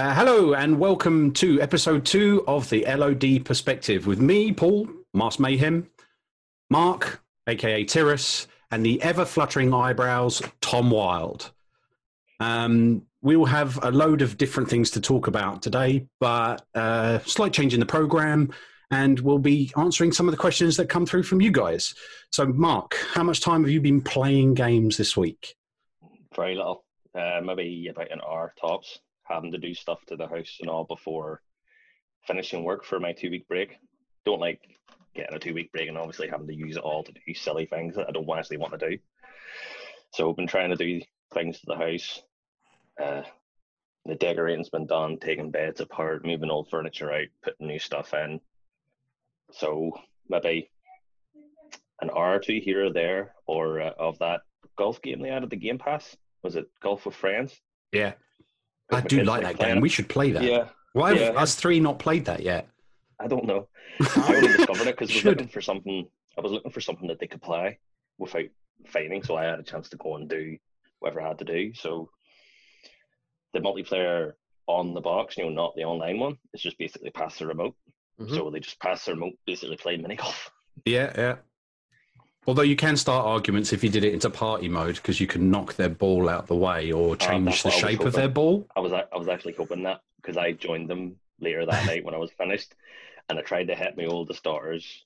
Uh, hello and welcome to episode two of the LOD Perspective with me, Paul, Masked Mayhem, Mark, aka Tirus, and the ever fluttering eyebrows, Thom Wilde. Um, we will have a load of different things to talk about today, but uh, slight change in the program, and we'll be answering some of the questions that come through from you guys. So, Mark, how much time have you been playing games this week? Very little, uh, maybe about an hour tops. Having to do stuff to the house and all before finishing work for my two week break. Don't like getting a two week break and obviously having to use it all to do silly things that I don't actually want to do. So I've been trying to do things to the house. Uh, the decorating's been done, taking beds apart, moving old furniture out, putting new stuff in. So maybe an hour or two here or there, or uh, of that golf game they added the Game Pass. Was it Golf with Friends? Yeah. I do like that game. We should play that. Yeah. Why have Yeah. us three not played that yet? I don't know. I only discovered it because I was Should. looking for something. I was looking for something that they could play without fighting, so I had a chance to go and do whatever I had to do. So the multiplayer on the box, you know, not the online one, is just basically pass the remote. Mhm. So they just pass the remote, basically play mini golf. Yeah, yeah. Although you can start arguments if you did it into party mode because you can knock their ball out the way or change that's the shape of their ball. I was I was actually hoping that because I joined them later that night when I was finished, and I tried to hit my oldest daughter's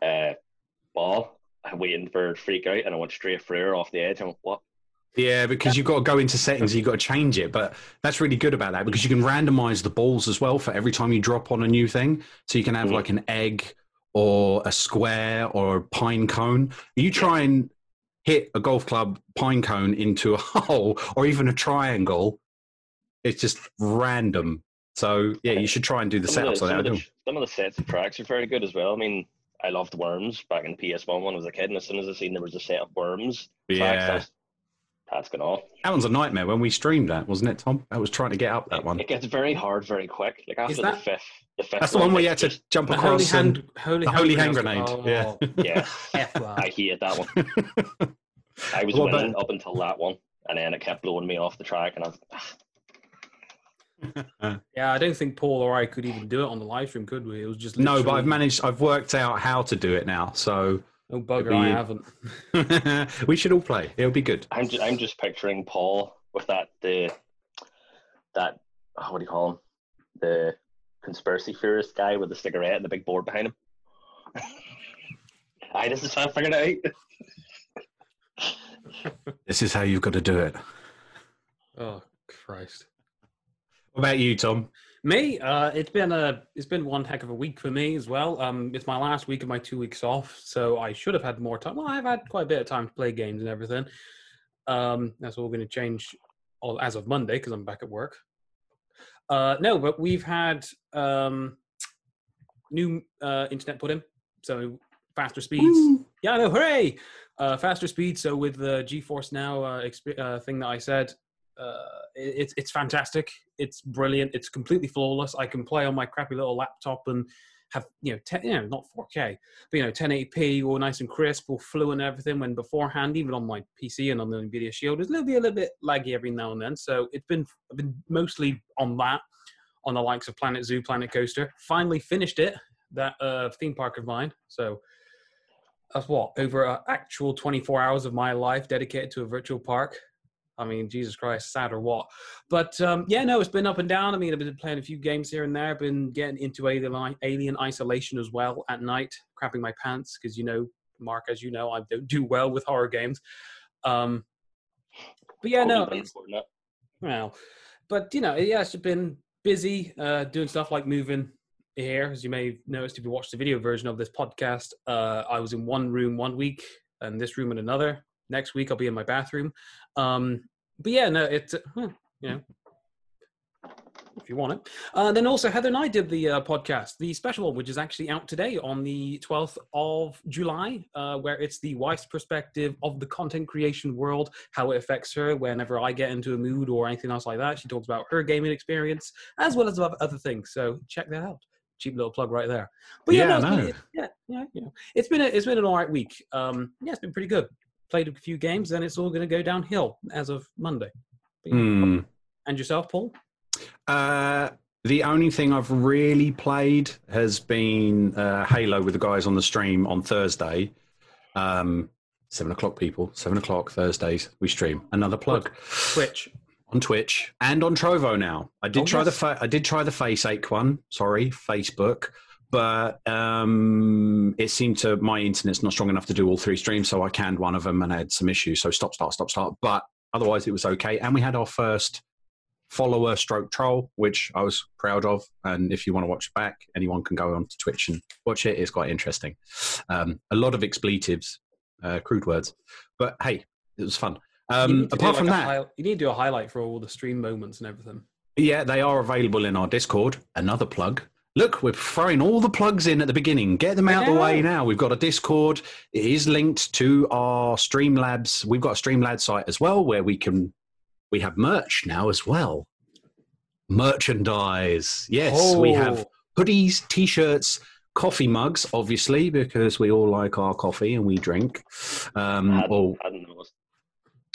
uh, ball, waiting for her to freak out, and I went straight through her off the edge. I went, what? Yeah, because you've got to go into settings, you've got to change it. But that's really good about that because you can randomize the balls as well for every time you drop on a new thing. So you can have Mhm. like an egg or a square or a pine cone. You try and hit a golf club pine cone into a hole or even a triangle, it's just random. So yeah, you should try and do the Some setups the, some, of that. the, some of the sets of tracks are very good as well. I mean, I loved Worms back in PS1 when I was a kid, and as soon as I seen there was a set of Worms Yeah. that's, that's gone off. That one's a nightmare when we streamed that, wasn't it, Thom? I was trying to get up that one. it gets very hard very quick. Like after the fifth, the fifth. That's the one where you had to just- jump The holy across and hand, holy the holy hand grenade. grenade, yeah. Oh, Yeah, F that. I hated that one. I was What about- winning up until that one, and then it kept blowing me off the track, and I was, "Ah, Yeah, I don't think Paul or I could even do it on the live stream, could we? It was just No, but I've managed. I've worked out how to do it now. So Oh, no bugger, It'd I haven't. we should all play. It'll be good. I'm just, I'm just picturing Paul with that the that oh, what do you call him? The conspiracy theorist guy with the cigarette and the big board behind him. I just trying to figure it out. This is how you've got to do it. Oh Christ. What about you, Thom? Me, uh, it's been a it's been one heck of a week for me as well. Um, it's my last week of my two weeks off, so I should have had more time. Well, I've had quite a bit of time to play games and everything. Um, that's all going to change all, as of Monday because I'm back at work. Uh, no, but we've had um, new uh, internet put in, so faster speeds. Yeah, no, hooray! Uh, faster speed. So with the GeForce Now uh, exp- uh, thing that I said, uh, it, it's it's fantastic. It's brilliant. It's completely flawless. I can play on my crappy little laptop and have you know, 10, you know, not 4K, but you know, 1080p, all nice and crisp, all fluent and everything. When beforehand, even on my PC and on the Nvidia Shield, it's a little bit a little bit laggy every now and then. So it's been I've been mostly on that, on the likes of Planet Zoo, Planet Coaster. Finally finished it, that uh, theme park of mine. So that's what over an actual 24 hours of my life dedicated to a virtual park. I mean, Jesus Christ, sad or what? But um, yeah, no, it's been up and down. I mean, I've been playing a few games here and there. I've Been getting into Alien, Alien Isolation as well at night, crapping my pants because you know, Mark, as you know, I don't do well with horror games. Um, but yeah, no, well, but you know, yeah, it's been busy uh, doing stuff like moving here. As you may have noticed if you watched the video version of this podcast, uh, I was in one room one week and this room in another. Next week I'll be in my bathroom. Um, but yeah, no, it's uh, well, you know. If you want it. Uh, then also, Heather and I did the uh, podcast, the special one, which is actually out today on the 12th of July, uh, where it's the wife's perspective of the content creation world, how it affects her whenever I get into a mood or anything else like that. She talks about her gaming experience as well as about other things. So check that out. Cheap little plug right there. But yeah, Yeah, no, know. been, yeah, yeah, you know, it's been a, it's been an all right week. Um, yeah, it's been pretty good. Played a few games, then it's all going to go downhill as of Monday. Hmm. And yourself, Paul? Uh, the only thing I've really played has been uh, Halo with the guys on the stream on Thursday. Um, seven o'clock, people. Seven o'clock Thursdays. We stream another plug. Twitch. on Twitch and on Trovo now. I did Oh, try the fa- I did try the Face Ache one. Sorry, Facebook, but um, it seemed to my internet's not strong enough to do all three streams, so I canned one of them and I had some issues. So stop, start, stop, start. But otherwise, it was okay. And we had our first follower stroke troll, which I was proud of. And if you want to watch it back, anyone can go on to Twitch and watch it. It's quite interesting. Um, a lot of expletives, uh, crude words, but hey, it was fun. Um, need to do apart from like a that, hi- you need to do a highlight for all the stream moments and everything. yeah, they are available in our Discord. Another plug. Look, we're throwing all the plugs in at the beginning. Get them I out the way now. We've got a Discord. It is linked to our Streamlabs. We've got a Streamlabs site as well where we can we have merch now as well. Merchandise. Yes, we have Oh, hoodies, t-shirts, coffee mugs, obviously, because we all like our coffee and we drink. Um, I hadn't, or hadn't noticed.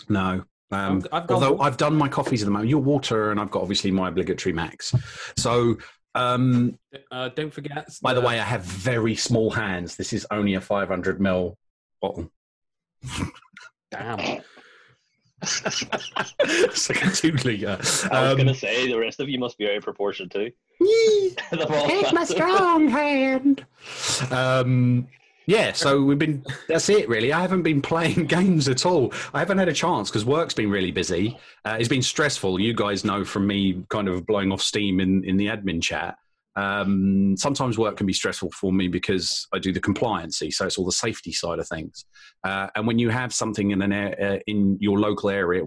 no. Um, I've- I've got although one. I've done my coffees at the moment, your water, and I've got obviously my obligatory max. So, um, Uh, don't forget. by the way, I have very small hands. This is only a 500 ml bottle. damn. it's like a two liter. I was Um, gonna say the rest of you must be out of proportion too. Yee, The ball Take my strong hand. Um, yeah, so we've been. That's it, really. I haven't been playing games at all. I haven't had a chance because work's been really busy. Uh, it's been stressful. You guys know from me, kind of blowing off steam in in the admin chat. Um, sometimes work can be stressful for me because I do the compliancy, so it's all the safety side of things. Uh, and when you have something in an a- uh, in your local area,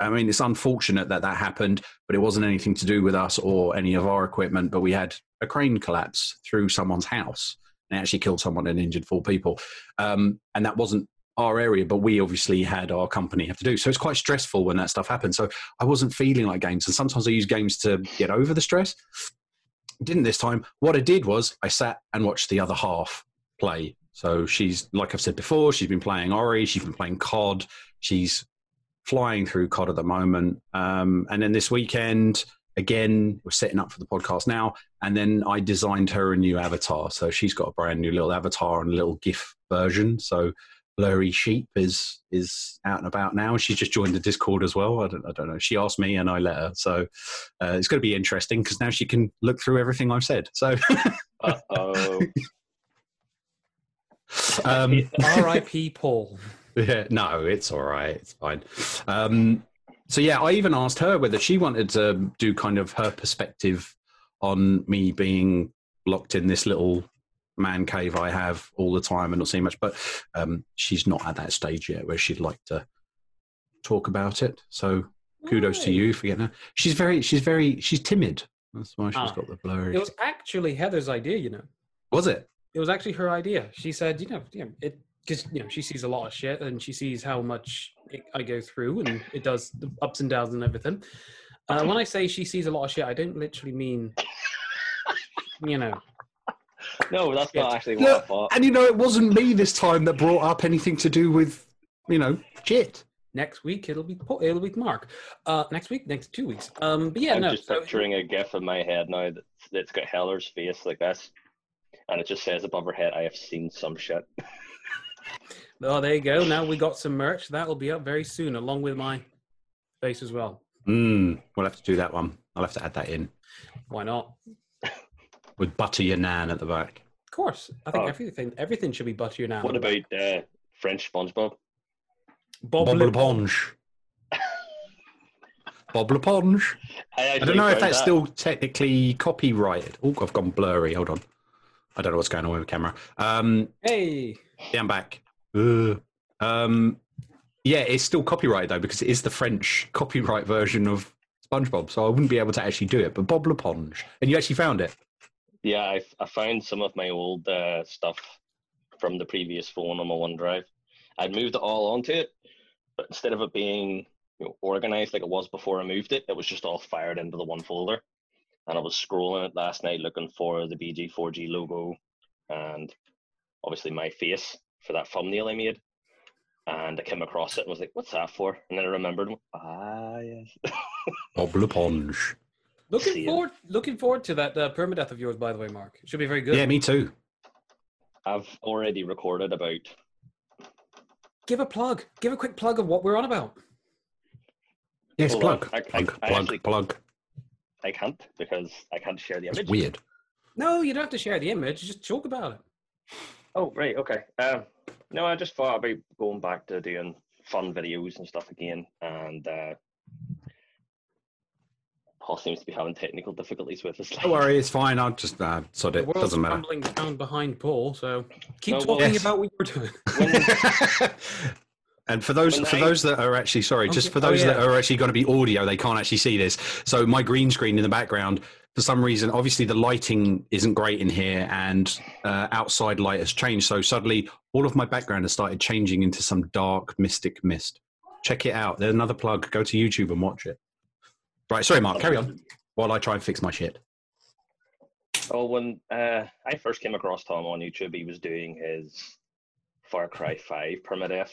I mean, it's unfortunate that that happened, but it wasn't anything to do with us or any of our equipment. But we had a crane collapse through someone's house and actually killed someone and injured four people. Um, and that wasn't our area, but we obviously had our company have to do. So it's quite stressful when that stuff happens. So I wasn't feeling like games. And sometimes I use games to get over the stress. Didn't this time. What I did was I sat and watched the other half play. So she's, like I've said before, she's been playing Ori, she's been playing COD, she's flying through COD at the moment. Um, and then this weekend, again, we're setting up for the podcast now. And then I designed her a new avatar. So she's got a brand new little avatar and a little GIF version. So Blurry Sheep is is out and about now. She's just joined the Discord as well. I don't, I don't know. She asked me and I let her. So uh, it's going to be interesting because now she can look through everything I've said. So oh. um, R.I.P. Paul. Yeah, no, it's all right. It's fine. Um, so yeah, I even asked her whether she wanted to do kind of her perspective on me being locked in this little man cave I have all the time and not seeing much. But um, she's not at that stage yet where she'd like to talk about it. So kudos to you for getting her. She's very, she's very, she's timid. That's why she's Ah. got the blurry. It was actually Heather's idea, you know. was it? It was actually her idea. She said, you know, you know it because you know she sees a lot of shit and she sees how much it, I go through and it does the ups and downs and everything. Uh, when I say she sees a lot of shit, I don't literally mean, you know, No, that's not Shit. actually what No, I thought. and you know, it wasn't me this time that brought up anything to do with, you know, shit. next week it'll be Po- it'll be Mark. Uh, next week, next two weeks. Um, but yeah, I'm no. just so- picturing a gif in my head now that's, that's got Heather's face like this. And it just says above her head, I have seen some shit. oh, there you go. Now we got some merch that will be up very soon, along with my face as well. Mm, we'll have to do that one. I'll have to add that in Why not? with butter your nan at the back. Of course, I think Oh. everything everything should be buttier nan. What about uh, French SpongeBob? Bob, Bob Lip- Leponge. Bob Leponge. I, I don't know if that's that. still technically copyrighted. Oh, I've gone blurry. Hold on. I don't know what's going on with the camera. Um, Hey, yeah, I'm back. Um, yeah, it's still copyrighted though because it is the French copyright version of SpongeBob, so I wouldn't be able to actually do it. But Bob Leponge, and you actually found it. Yeah, I, I found some of my old uh, stuff from the previous phone on my OneDrive. I'd moved it all onto it, but instead of it being you know, organized like it was before I moved it, it was just all fired into the one folder. And I was scrolling it last night looking for the BG4G logo and obviously my face for that thumbnail I made. And I came across it and was like, what's that for? And then I remembered, ah, yes. Obloponge. Looking See ya. forward, looking forward to that uh, permadeath of yours, by the way, Mark. It should be very good. Yeah, me too. I've already recorded about. Give a plug. Give a quick plug of what we're on about. Yes, Hold on. plug. I- I- Plug, I plug, actually- plug. I can't because I can't share the It's image. weird. No, you don't have to share the image. Just talk about it. Oh, right, okay. Um, no, I just thought about going back to doing fun videos and stuff again, and uh, Paul seems to be having technical difficulties with this. Don't worry, it's fine. I'll just uh, sod The it. world's Doesn't matter. crumbling down behind Paul, so keep No, well- talking Yes. about what you're doing. When- and for those for I- those that are actually sorry, just Okay. for Oh, those that are actually going to be audio, they can't actually see this. So my green screen in the background, for some reason, obviously the lighting isn't great in here, and uh, outside light has changed. So suddenly, all of my background has started changing into some dark mystic mist. Check it out. There's another plug. Go to YouTube and watch it. Right, sorry, Mark. Carry on while I try and fix my shit. Oh, when uh, I first came across Thom on YouTube, he was doing his Far Cry 5 permadeath,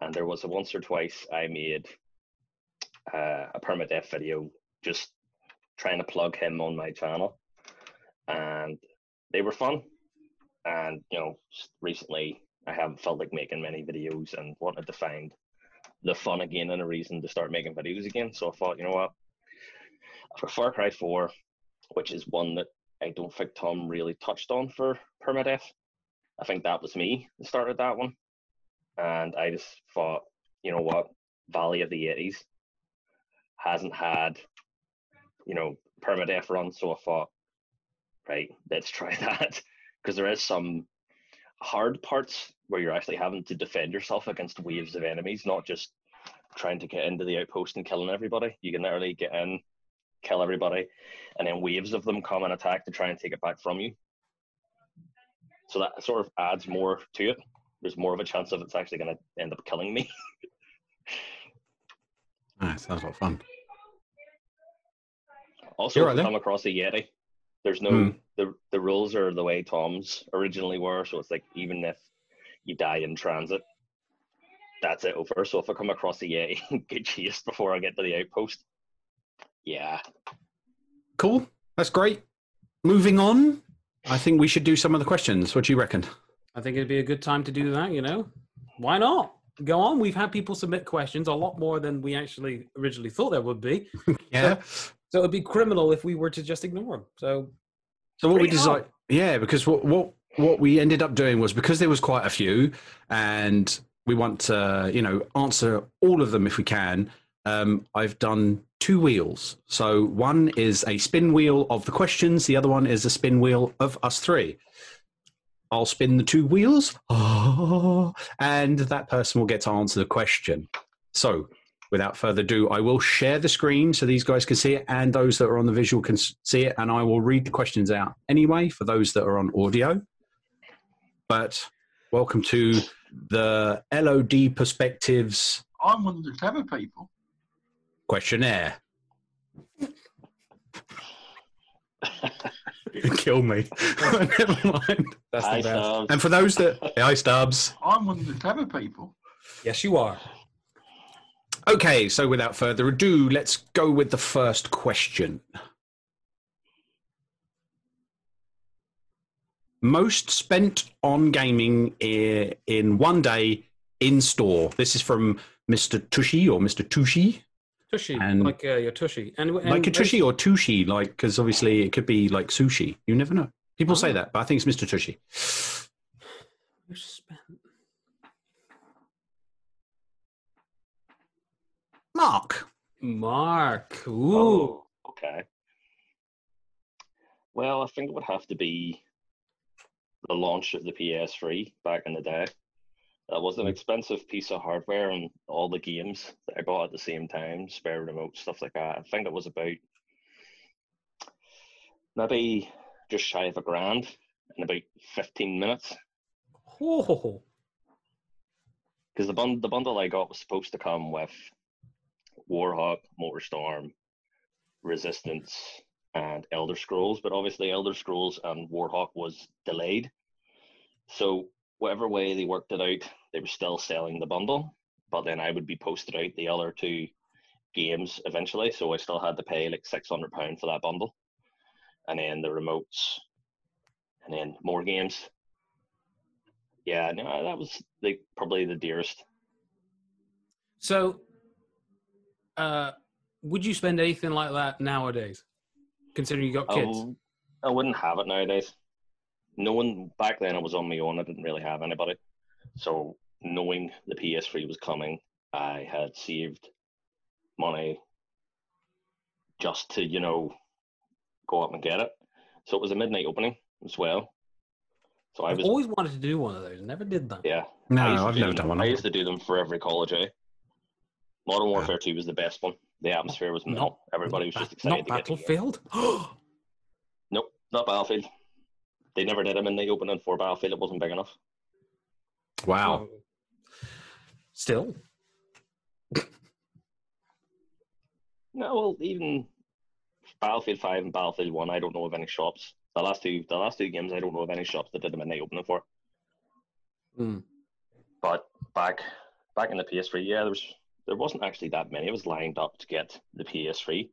and there was a once or twice I made uh, a permadeath video just trying to plug him on my channel, and they were fun. And you know, recently I haven't felt like making many videos and wanted to find the fun again and a reason to start making videos again. So I thought, you know what, for Far Cry 4, which is one that I don't think Thom really touched on for permadeath. I think that was me that started that one. And I just thought, you know what, Valley of the 80s hasn't had, you know, permadeath run. So I thought, right, let's try that. Because there is some hard parts where you're actually having to defend yourself against waves of enemies, not just trying to get into the outpost and killing everybody. You can literally get in, kill everybody, and then waves of them come and attack to try and take it back from you. So that sort of adds more to it. There's more of a chance of it's actually going to end up killing me. Ah, sounds like fun. Also, You're if there. you come across a Yeti, there's no Hmm. the the rules are the way Thom's originally were. So it's like even if you die in transit, that's it over. So if I come across a Yeti get chased before I get to the outpost, yeah, Cool. That's great. Moving on. I think we should do some of the questions. What do you reckon? I think it'd be a good time to do that. You know, why not? Go on. We've had people submit questions a lot more than we actually originally thought there would be. Yeah. So it'd be criminal if we were to just ignore them. So So what we decided, yeah, because what what what we ended up doing was because there was quite a few, and we want to you know answer all of them if we can. Um, I've done two wheels. So one is a spin wheel of the questions. The other one is a spin wheel of us three. I'll spin the two wheels, oh, and that person will get to answer the question. So, without further ado, I will share the screen so these guys can see it, and those that are on the visual can see it, and I will read the questions out anyway for those that are on audio. But welcome to the LOD Perspectives I'm one of the clever people. questionnaire. Kill me. Never mind. that's the best. And for those that, hi Stubbs. I'm one of the clever people. Yes, you are. Okay, so without further ado, let's go with the first question. Most spent on gaming in one day in store. This is from Mr. Tushy or Mr. Tushy, Tushy, And- like uh, your tushy, and, and like a tushy or tushy, like because obviously it could be like sushi. You never know. People say Oh. that, but I think it's Mr. Tushy. Mark. Mark. Oh, Ooh. Oh, okay. Well, I think it would have to be the launch of the PS3 back in the day. That was an mm. expensive piece of hardware and all the games that I bought at the same time, spare remote, stuff like that. I think it was about maybe just shy of a grand in about 15 minutes. Oh. Because the, bund- the bundle I got was supposed to come with Warhawk, Motorstorm, Resistance, and Elder Scrolls, but obviously Elder Scrolls and Warhawk was delayed. So whatever way they worked it out, they were still selling the bundle, but then I would be posted out the other two games eventually, so I still had to pay like six hundred pound for that bundle, and then the remotes, and then more games. Yeah, no, that was like probably the dearest. So, uh, would you spend anything like that nowadays? Considering you got kids. I, I wouldn't have it nowadays. No one back then. I was on my own. I didn't really have anybody. So knowing the PS3 was coming, I had saved money just to you know go up and get it. So it was a midnight opening as well. So I I've was always wanted to do one of those. Never did them. yeah. No, I've never them- done one. I used to do them for every college. Eh? Modern Warfare Two was the best one. The atmosphere was Not- melt. Everybody was just excited Not to get to the game. Battlefield. Nope, not Battlefield. They never did them in the opening for Battlefield. It wasn't big enough. Wow. Still, No, well, even Battlefield Five and Battlefield One, I don't know of any shops. The last two, the last two games, I don't know of any shops that did them in the opening for. Hmm. But back, back in the PS3, yeah, there was there wasn't actually that many. It was lined up to get the PS3.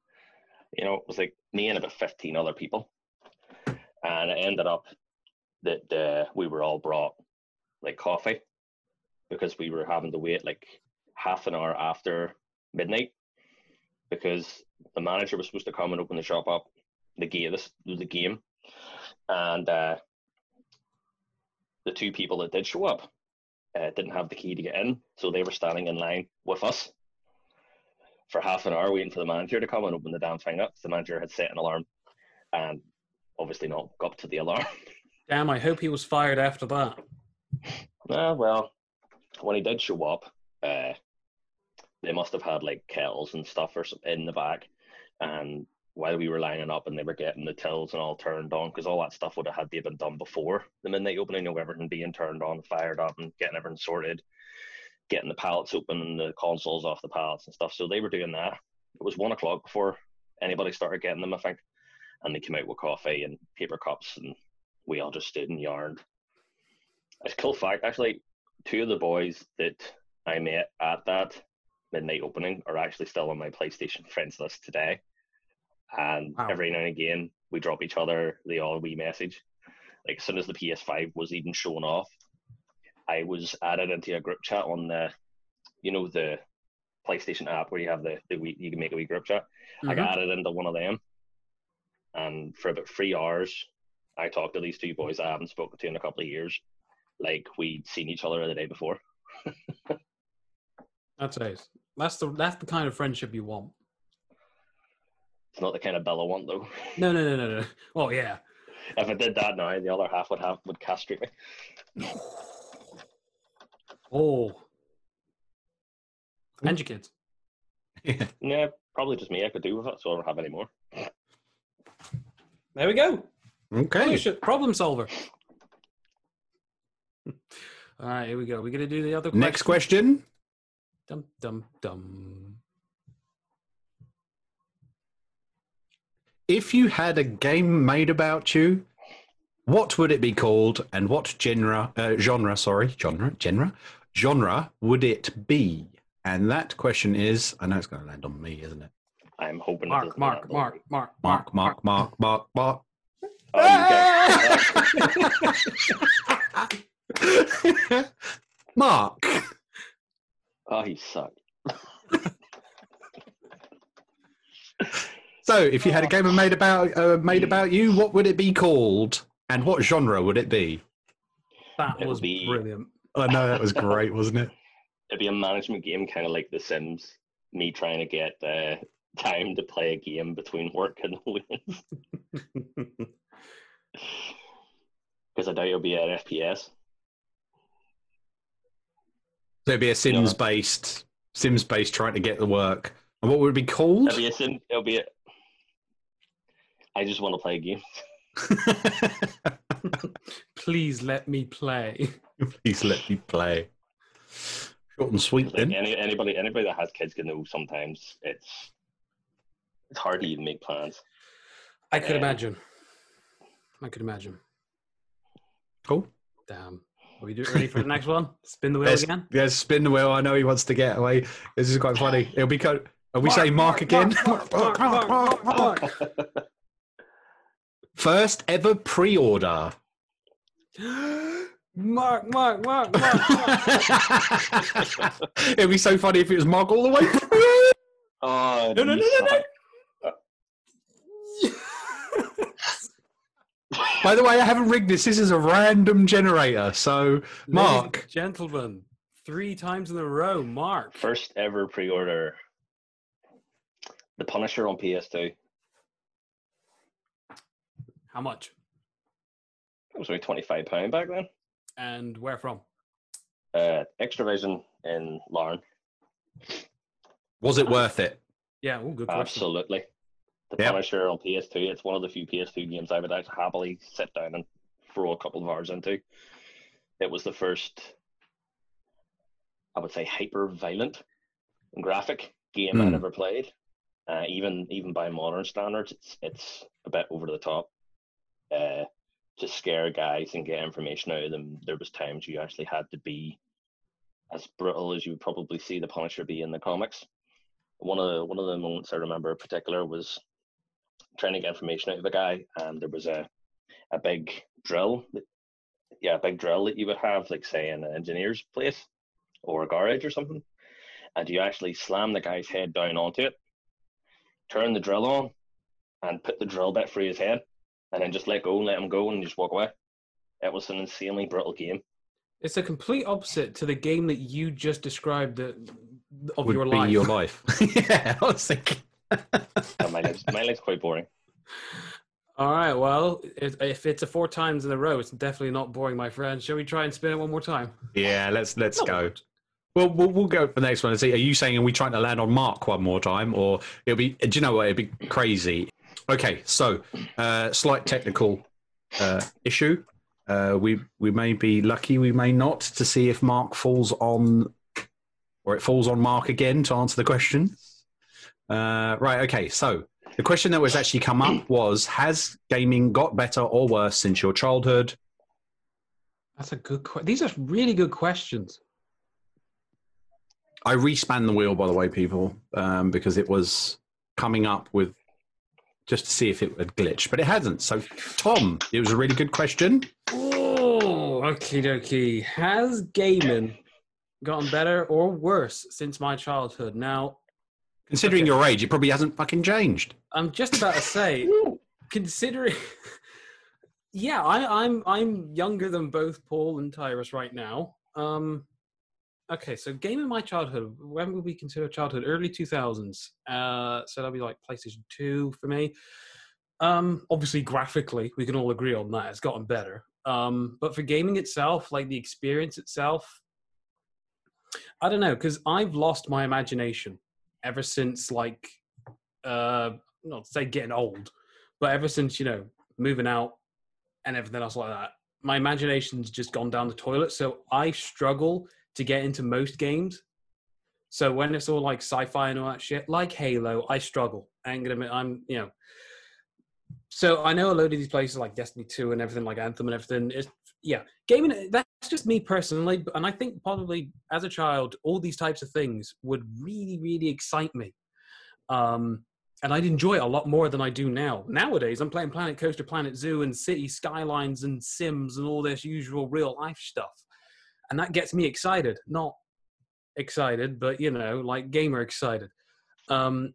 You know, it was like me and about fifteen other people, and it ended up that uh, we were all brought like coffee because we were having to wait like half an hour after midnight because the manager was supposed to come and open the shop up. The game, this the game, and uh, the two people that did show up uh, didn't have the key to get in, so they were standing in line with us for half an hour waiting for the manager to come and open the damn thing up. The manager had set an alarm, and obviously not got up to the alarm. damn! I hope he was fired after that. Ah, well, when he did show up, uh, they must have had like kettles and stuff or in the back, and while we were lining up and they were getting the tills and all turned on, because all that stuff would have had to have been done before the midnight opening, know, everything being turned on, fired up, and getting everything sorted, getting the pallets open and the consoles off the pallets and stuff. So they were doing that. It was one o'clock before anybody started getting them, I think, and they came out with coffee and paper cups, and we all just stood and yarned. It's a cool fact, actually. Two of the boys that I met at that midnight opening are actually still on my PlayStation friends list today. And Wow. every now and again, we drop each other the all wee message. Like as soon as the PS5 was even shown off, I was added into a group chat on the, you know, the PlayStation app where you have the, the wee, you can make a wee group chat. I Mhm. got added into one of them, and for about three hours, I talked to these two boys I haven't spoken to in a couple of years, like we'd seen each other the day before. That's nice. That's the that's the kind of friendship you want. It's not the kind of bill I want though. No, no, no, no, no. Well, yeah. if I did that now, the other half would have would castrate me. Oh. And your kids. Yeah, probably just me. I could do with it, so I don't have any more. There we go. Okay. Solution. Problem solver. All right, here we go. We're gonna do the other Next question. Dum dum dum. If you had a game made about you, what would it be called, and what genre? Uh, genre, sorry, genre, genre, genre would it be? And that question is, I know it's going to land on me, isn't it? I'm hoping. it Mark, doesn't Mark, Mark. Mark, Mark, Mark, Mark, Mark, Mark. Oh, you Mark. oh, he sucked. So, if you had a game made about uh, made about you, what would it be called, and what genre would it be? That It would was be- brilliant. I know that was great, wasn't it? It'd be a management game, kind of like The Sims. Me trying to get uh, time to play a game between work and the weekends. Because I doubt it'll be an FPS. So it'd be a Sims based Sims based trying to get the work. And what would it be called? It'll be a sim. It'll be a. I just want to play a game. Please let me play. Please let me play. Short and sweet Like then. any anybody anybody that has kids can know sometimes it's it's hard to even make plans. I could Yeah. imagine. I could imagine. Cool. Damn. Are we do- ready for the next one? Spin the wheel Yes, again. yes, spin the wheel. I know he wants to get away. This is quite funny. It'll be co- Are we saying Mark again? Mark, Mark, Mark, Mark, Mark, Mark. First ever pre-order. Mark, Mark, Mark, Mark, Mark. It'd be so funny if it was Mark all the way through. Oh, No, no, you no, no, suck. By the way, I haven't rigged this. This is a random generator. So, Ladies Mark, gentlemen, three times in a row, Mark. First ever pre-order. The Punisher on PS2. How much? It was only twenty-five pound back then. And where from? Uh, Xtravision in Larne. was it worth it? Yeah, oh, good question. Absolutely. The Yep. Punisher on PS2. It's one of the few PS2 games I would actually happily sit down and throw a couple of hours into. It was the first, I would say, hyper violent and graphic game I'd Hmm. ever played. Uh, even even by modern standards, it's it's a bit over the top. Uh, to scare guys and get information out of them, there was times you actually had to be as brutal as you would probably see the Punisher be in the comics. One of the one of the moments I remember in particular was trying to get information out of a guy, and there was a a big drill, that, yeah, a big drill that you would have, like say in an engineer's place or a garage or something, and you actually slam the guy's head down onto it, turn the drill on, and put the drill bit through his head, and then just let go and let him go and just walk away. It was an insanely brutal game. It's a complete opposite to the game that you just described that, of Would your be life. your life. yeah, I was thinking. My life's, my life's quite boring. All right, well, if, if it's a four times in a row, it's definitely not boring, my friend. Shall we try and spin it one more time? Yeah, let's let's No. go. Well, we'll we'll go for the next one and see. Are you saying are we trying to land on Mark one more time, or it'll be? Do you know what? It'd be crazy. Okay, so uh, slight technical uh, issue. Uh, we we may be lucky, we may not, to see if Mark falls on, or it falls on Mark again to answer the question. Uh, right. Okay. So the question that was actually come up was: Has gaming got better or worse since your childhood? That's a good question. These are really good questions. I respan the wheel, by the way, people, um, because it was coming up with just to see if it would glitch, but it hasn't. So, Thom, it was a really good question. Oh, okie dokie. Has gaming gotten better or worse since my childhood? Now, Considering Okay. your age, it probably hasn't fucking changed. I'm just about to say, considering, yeah, I, I'm I'm younger than both Paul and Tirus right now. Um, okay, so game in my childhood. When would we consider childhood? Early 2000s. Uh, so that'd be like PlayStation 2 for me. Um, obviously, graphically, we can all agree on that. It's gotten better. Um, but for gaming itself, like the experience itself, I don't know because I've lost my imagination ever since like uh not to say getting old, but ever since you know moving out and everything else like that, my imagination's just gone down the toilet. So I struggle to get into most games. So when it's all like sci-fi and all that shit, like Halo, I struggle. I ain't gonna admit, I'm you know. So I know a load of these places like Destiny 2 and everything like Anthem and everything. Is yeah, gaming. That's just me personally, and I think probably as a child, all these types of things would really, really excite me. Um, and I'd enjoy it a lot more than I do now. Nowadays, I'm playing Planet Coaster, Planet Zoo, and City Skylines and Sims and all this usual real life stuff, and that gets me excited. Not excited, but you know, like gamer excited. Um,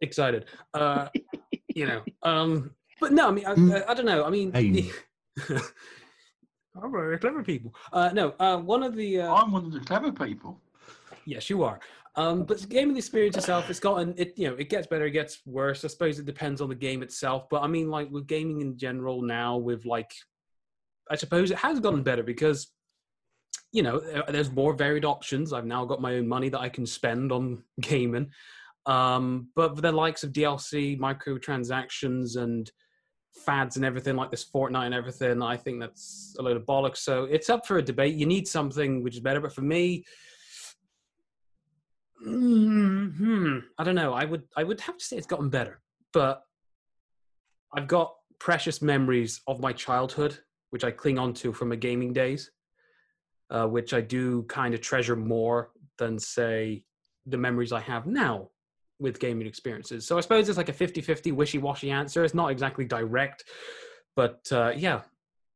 excited. Uh, you know. Um, but no, I mean, I, Mm. I, I don't know. I mean, Hey. I'm very clever people. Uh, no, uh, one of the uh, I'm one of the clever people. Yes, you are. Um, but the gaming experience itself, it's gotten it. You know, it gets better, it gets worse. I suppose it depends on the game itself. But I mean, like with gaming in general now, with like, I suppose it has gotten better because, you know, there's more varied options. I've now got my own money that I can spend on gaming. Um, but the likes of DLC, microtransactions, and fads and everything like this Fortnite and everything, I think that's a load of bollocks. So it's up for a debate. You need something which is better. But for me, hmm I don't know. I would I would have to say it's gotten better, but I've got precious memories of my childhood, which I cling on to from my gaming days, uh, which I do kind of treasure more than say the memories I have now with gaming experiences. So I suppose it's like a 50-50 wishy-washy answer. It's not exactly direct, but uh, yeah,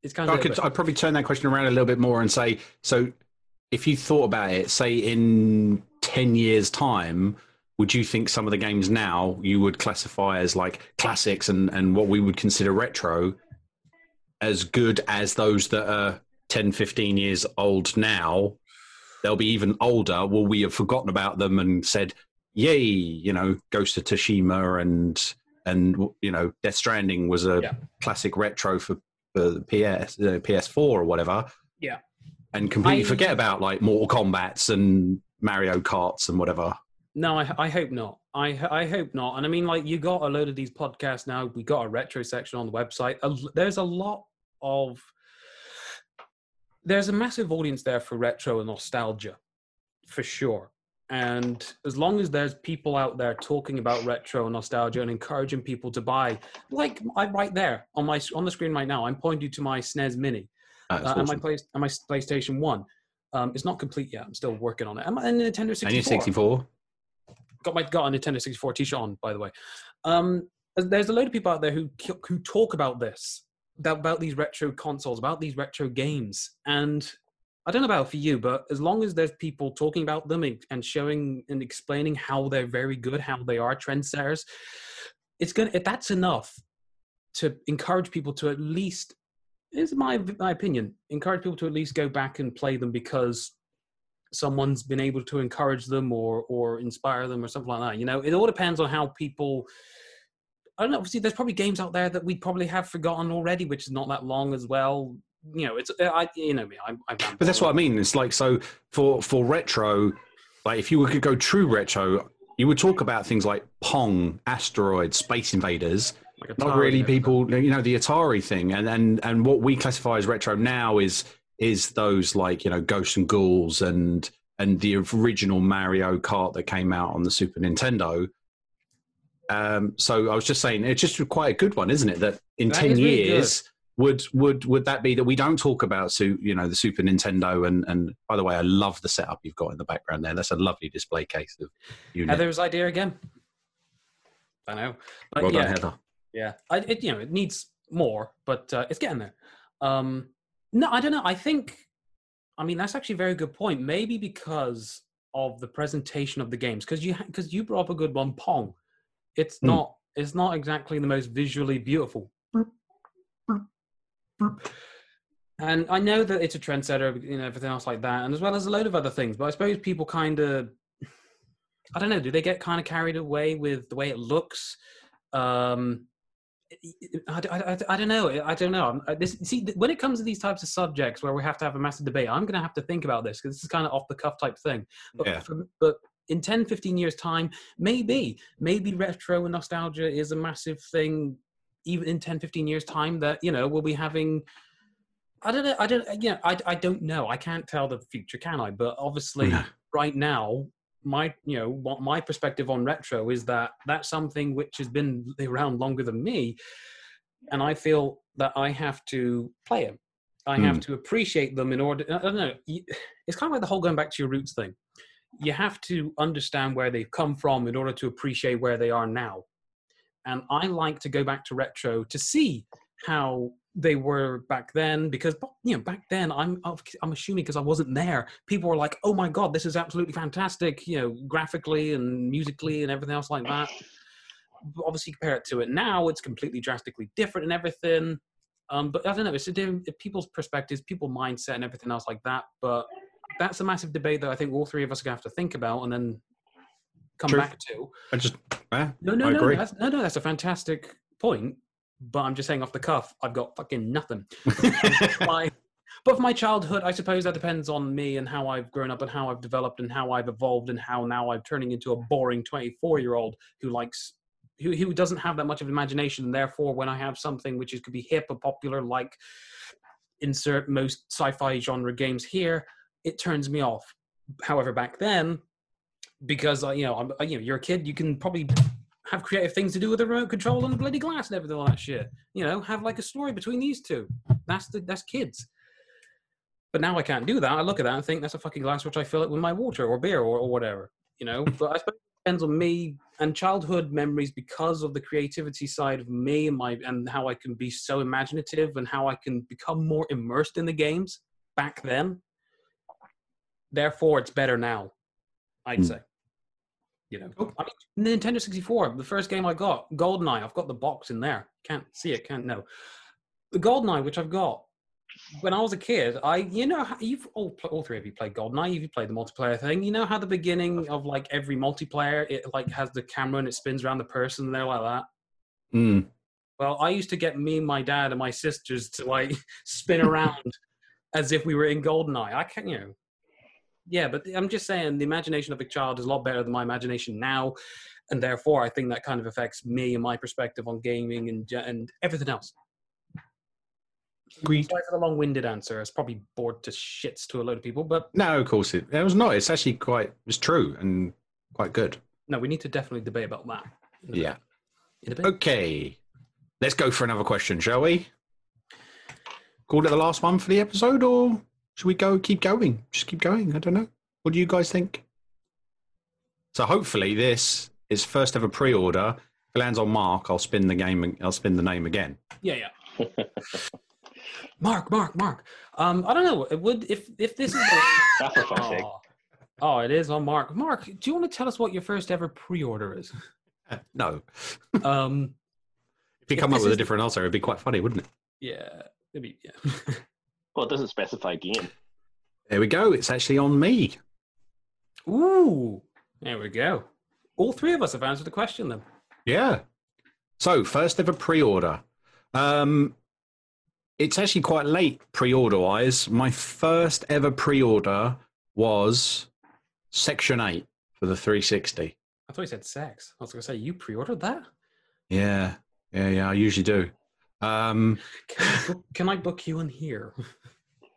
it's kind of. I could, I'd probably turn that question around a little bit more and say, so if you thought about it, say in 10 years' time, would you think some of the games now you would classify as like classics and, and what we would consider retro as good as those that are 10, 15 years old now? They'll be even older. Will we have forgotten about them and said, yay, you know, Ghost of Tsushima and and you know Death Stranding was a Yeah. classic retro for, for the PS uh, PS4 or whatever. Yeah. and completely I- forget about like Mortal Kombat's and Mario Karts and whatever. No, I, I hope not. I, I hope not. And I mean, like, you got a load of these podcasts now. We got a retro section on the website. There's a lot of. There's a massive audience there for retro and nostalgia, for sure. And as long as there's people out there talking about retro and nostalgia and encouraging people to buy, like I right there on my on the screen right now, I'm pointing you to my SNES Mini That's uh, and my awesome. place and my PlayStation One. Um, it's not complete yet. I'm still working on it. And my Nintendo 64 And 64. got my got a Nintendo 64 t-shirt on, by the way. Um, there's a load of people out there who who talk about this, about these retro consoles, about these retro games, and I don't know about for you, but as long as there's people talking about them and- showing and explaining how they're very good, how they are trendsetters, it's gonna that's enough to encourage people to at least. Is my my opinion. Encourage people to at least go back and play them because someone's been able to encourage them or or inspire them or something like that. You know, it all depends on how people. I don't know. Obviously, there's probably games out there that we probably have forgotten already, which is not that long as well. You know, it's uh, I you know me. I'm, I'm But that's what I mean. It's like so for for retro, like if you were to go true retro, you would talk about things like Pong, Asteroid, Space Invaders. like Not really people, you know, the Atari thing, and and and what we classify as retro now is is those like you know Ghosts and Ghouls and and the original Mario Kart that came out on the Super Nintendo. Um, so I was just saying, it's just quite a good one, isn't it? That in That ten is really years, would would would that be that we don't talk about you know the Super Nintendo and and by the way, I love the setup you've got in the background there. That's a lovely display case of unit. Heather's idea again. I know, but well yeah, done, Heather. Yeah, I, it you know it needs more, but uh, it's getting there. Um, no, I don't know. I think, I mean, that's actually a very good point. Maybe because of the presentation of the games, because you because you brought up a good one, Pong. It's Hmm. not it's not exactly the most visually beautiful. And I know that it's a trendsetter, you know, everything else like that, and as well as a load of other things. But I suppose people kind of, I don't know, do they get kind of carried away with the way it looks? Um, I, I, I, I don't know. I don't know. This, see, when it comes to these types of subjects where we have to have a massive debate, I'm going to have to think about this because this is kind of off the cuff type thing. But, Yeah. for, but in 10, 15 years' time, maybe, maybe retro and nostalgia is a massive thing. Even in 10, 15 years' time, that you know we'll be having. I don't know. I don't. You know, I, I don't know. I can't tell the future, can I? But obviously, No. right now, my you know what my perspective on retro is that that's something which has been around longer than me, and I feel that I have to play them. I have hmm. to appreciate them in order. I don't know. It's kind of like the whole going back to your roots thing. You have to understand where they've come from in order to appreciate where they are now. And I like to go back to retro to see how they were back then because you know back then i'm i'm assuming because i wasn't there people were like oh my god this is absolutely fantastic you know graphically and musically and everything else like that But obviously compare it to it now it's completely drastically different and everything um but i don't know it's a different people's perspectives people mindset and everything else like that but that's a massive debate that i think all three of us are going to have to think about and then come True. back to I just eh, no, no, I no, agree. that's, no, no. That's a fantastic point. But I'm just saying off the cuff, I've got fucking nothing. my, but for my childhood, I suppose that depends on me and how I've grown up and how I've developed and how I've evolved and how now I'm turning into a boring 24 year old who likes. Who, who doesn't have that much of imagination, and therefore, when I have something which is could be hip or popular, like insert most sci-fi genre games here, it turns me off. However, back then, because uh, you know, I'm, uh, you know, you're a kid, you can probably have creative things to do with a remote control and bloody glass and everything, like that shit. You know, have like a story between these two. That's the that's kids. But now I can't do that. I look at that and think that's a fucking glass which I fill it with my water or beer or, or whatever. you know. But I suppose it depends on me and childhood memories because of the creativity side of me and my and how I can be so imaginative and how I can become more immersed in the games back then. Therefore, it's better now. I'd Hmm. say. You know, Cool. I mean, Nintendo 64, the first game I got, GoldenEye. I've got the box in there. Can't see it. Can't know. The GoldenEye, which I've got, when I was a kid, I you know you've all all three of you played GoldenEye. You've played the multiplayer thing. You know how the beginning of like every multiplayer, it like has the camera and it spins around the person there like that. Mm. Well, I used to get me, my dad, and my sisters to like spin around as if we were in GoldenEye. I can't, you know. Yeah, but I'm just saying the imagination of a child is a lot better than my imagination now, and therefore I think that kind of affects me and my perspective on gaming and and everything else. Agreed. Sorry for the long-winded answer. It's probably bored to shits to a load of people, but No, of course it. It was not. It's actually quite. It's true and quite good. no, we need to definitely debate about that. in a bit. Yeah. in a bit. Okay. Let's go for another question, shall we? Call it the last one for the episode, or should we go? Keep going. Just keep going. I don't know. What do you guys think? So hopefully this is first ever pre-order. If it lands on Mark, I'll spin the game. I'll spin the name again. Yeah, yeah. Mark, Mark, Mark. Um, I don't know. It would if if this is. For fuck's sake. oh. oh, it is on Mark. Mark, do you want to tell us what your first ever pre-order is? No. Um, If you If come up with a is- different answer, it'd be quite funny, wouldn't it? yeah, maybe yeah. Well, it doesn't specify game. There we go. It's actually on me. Ooh, there we go. All three of us have answered the question then. Yeah. So first ever pre-order. Um, it's actually quite late pre-order wise. My first ever pre-order was Section Eight for the 360. I thought you said sex. I was going to say you pre-ordered that. Yeah, yeah, yeah. I usually do. Um, Can I book, can I book you in here?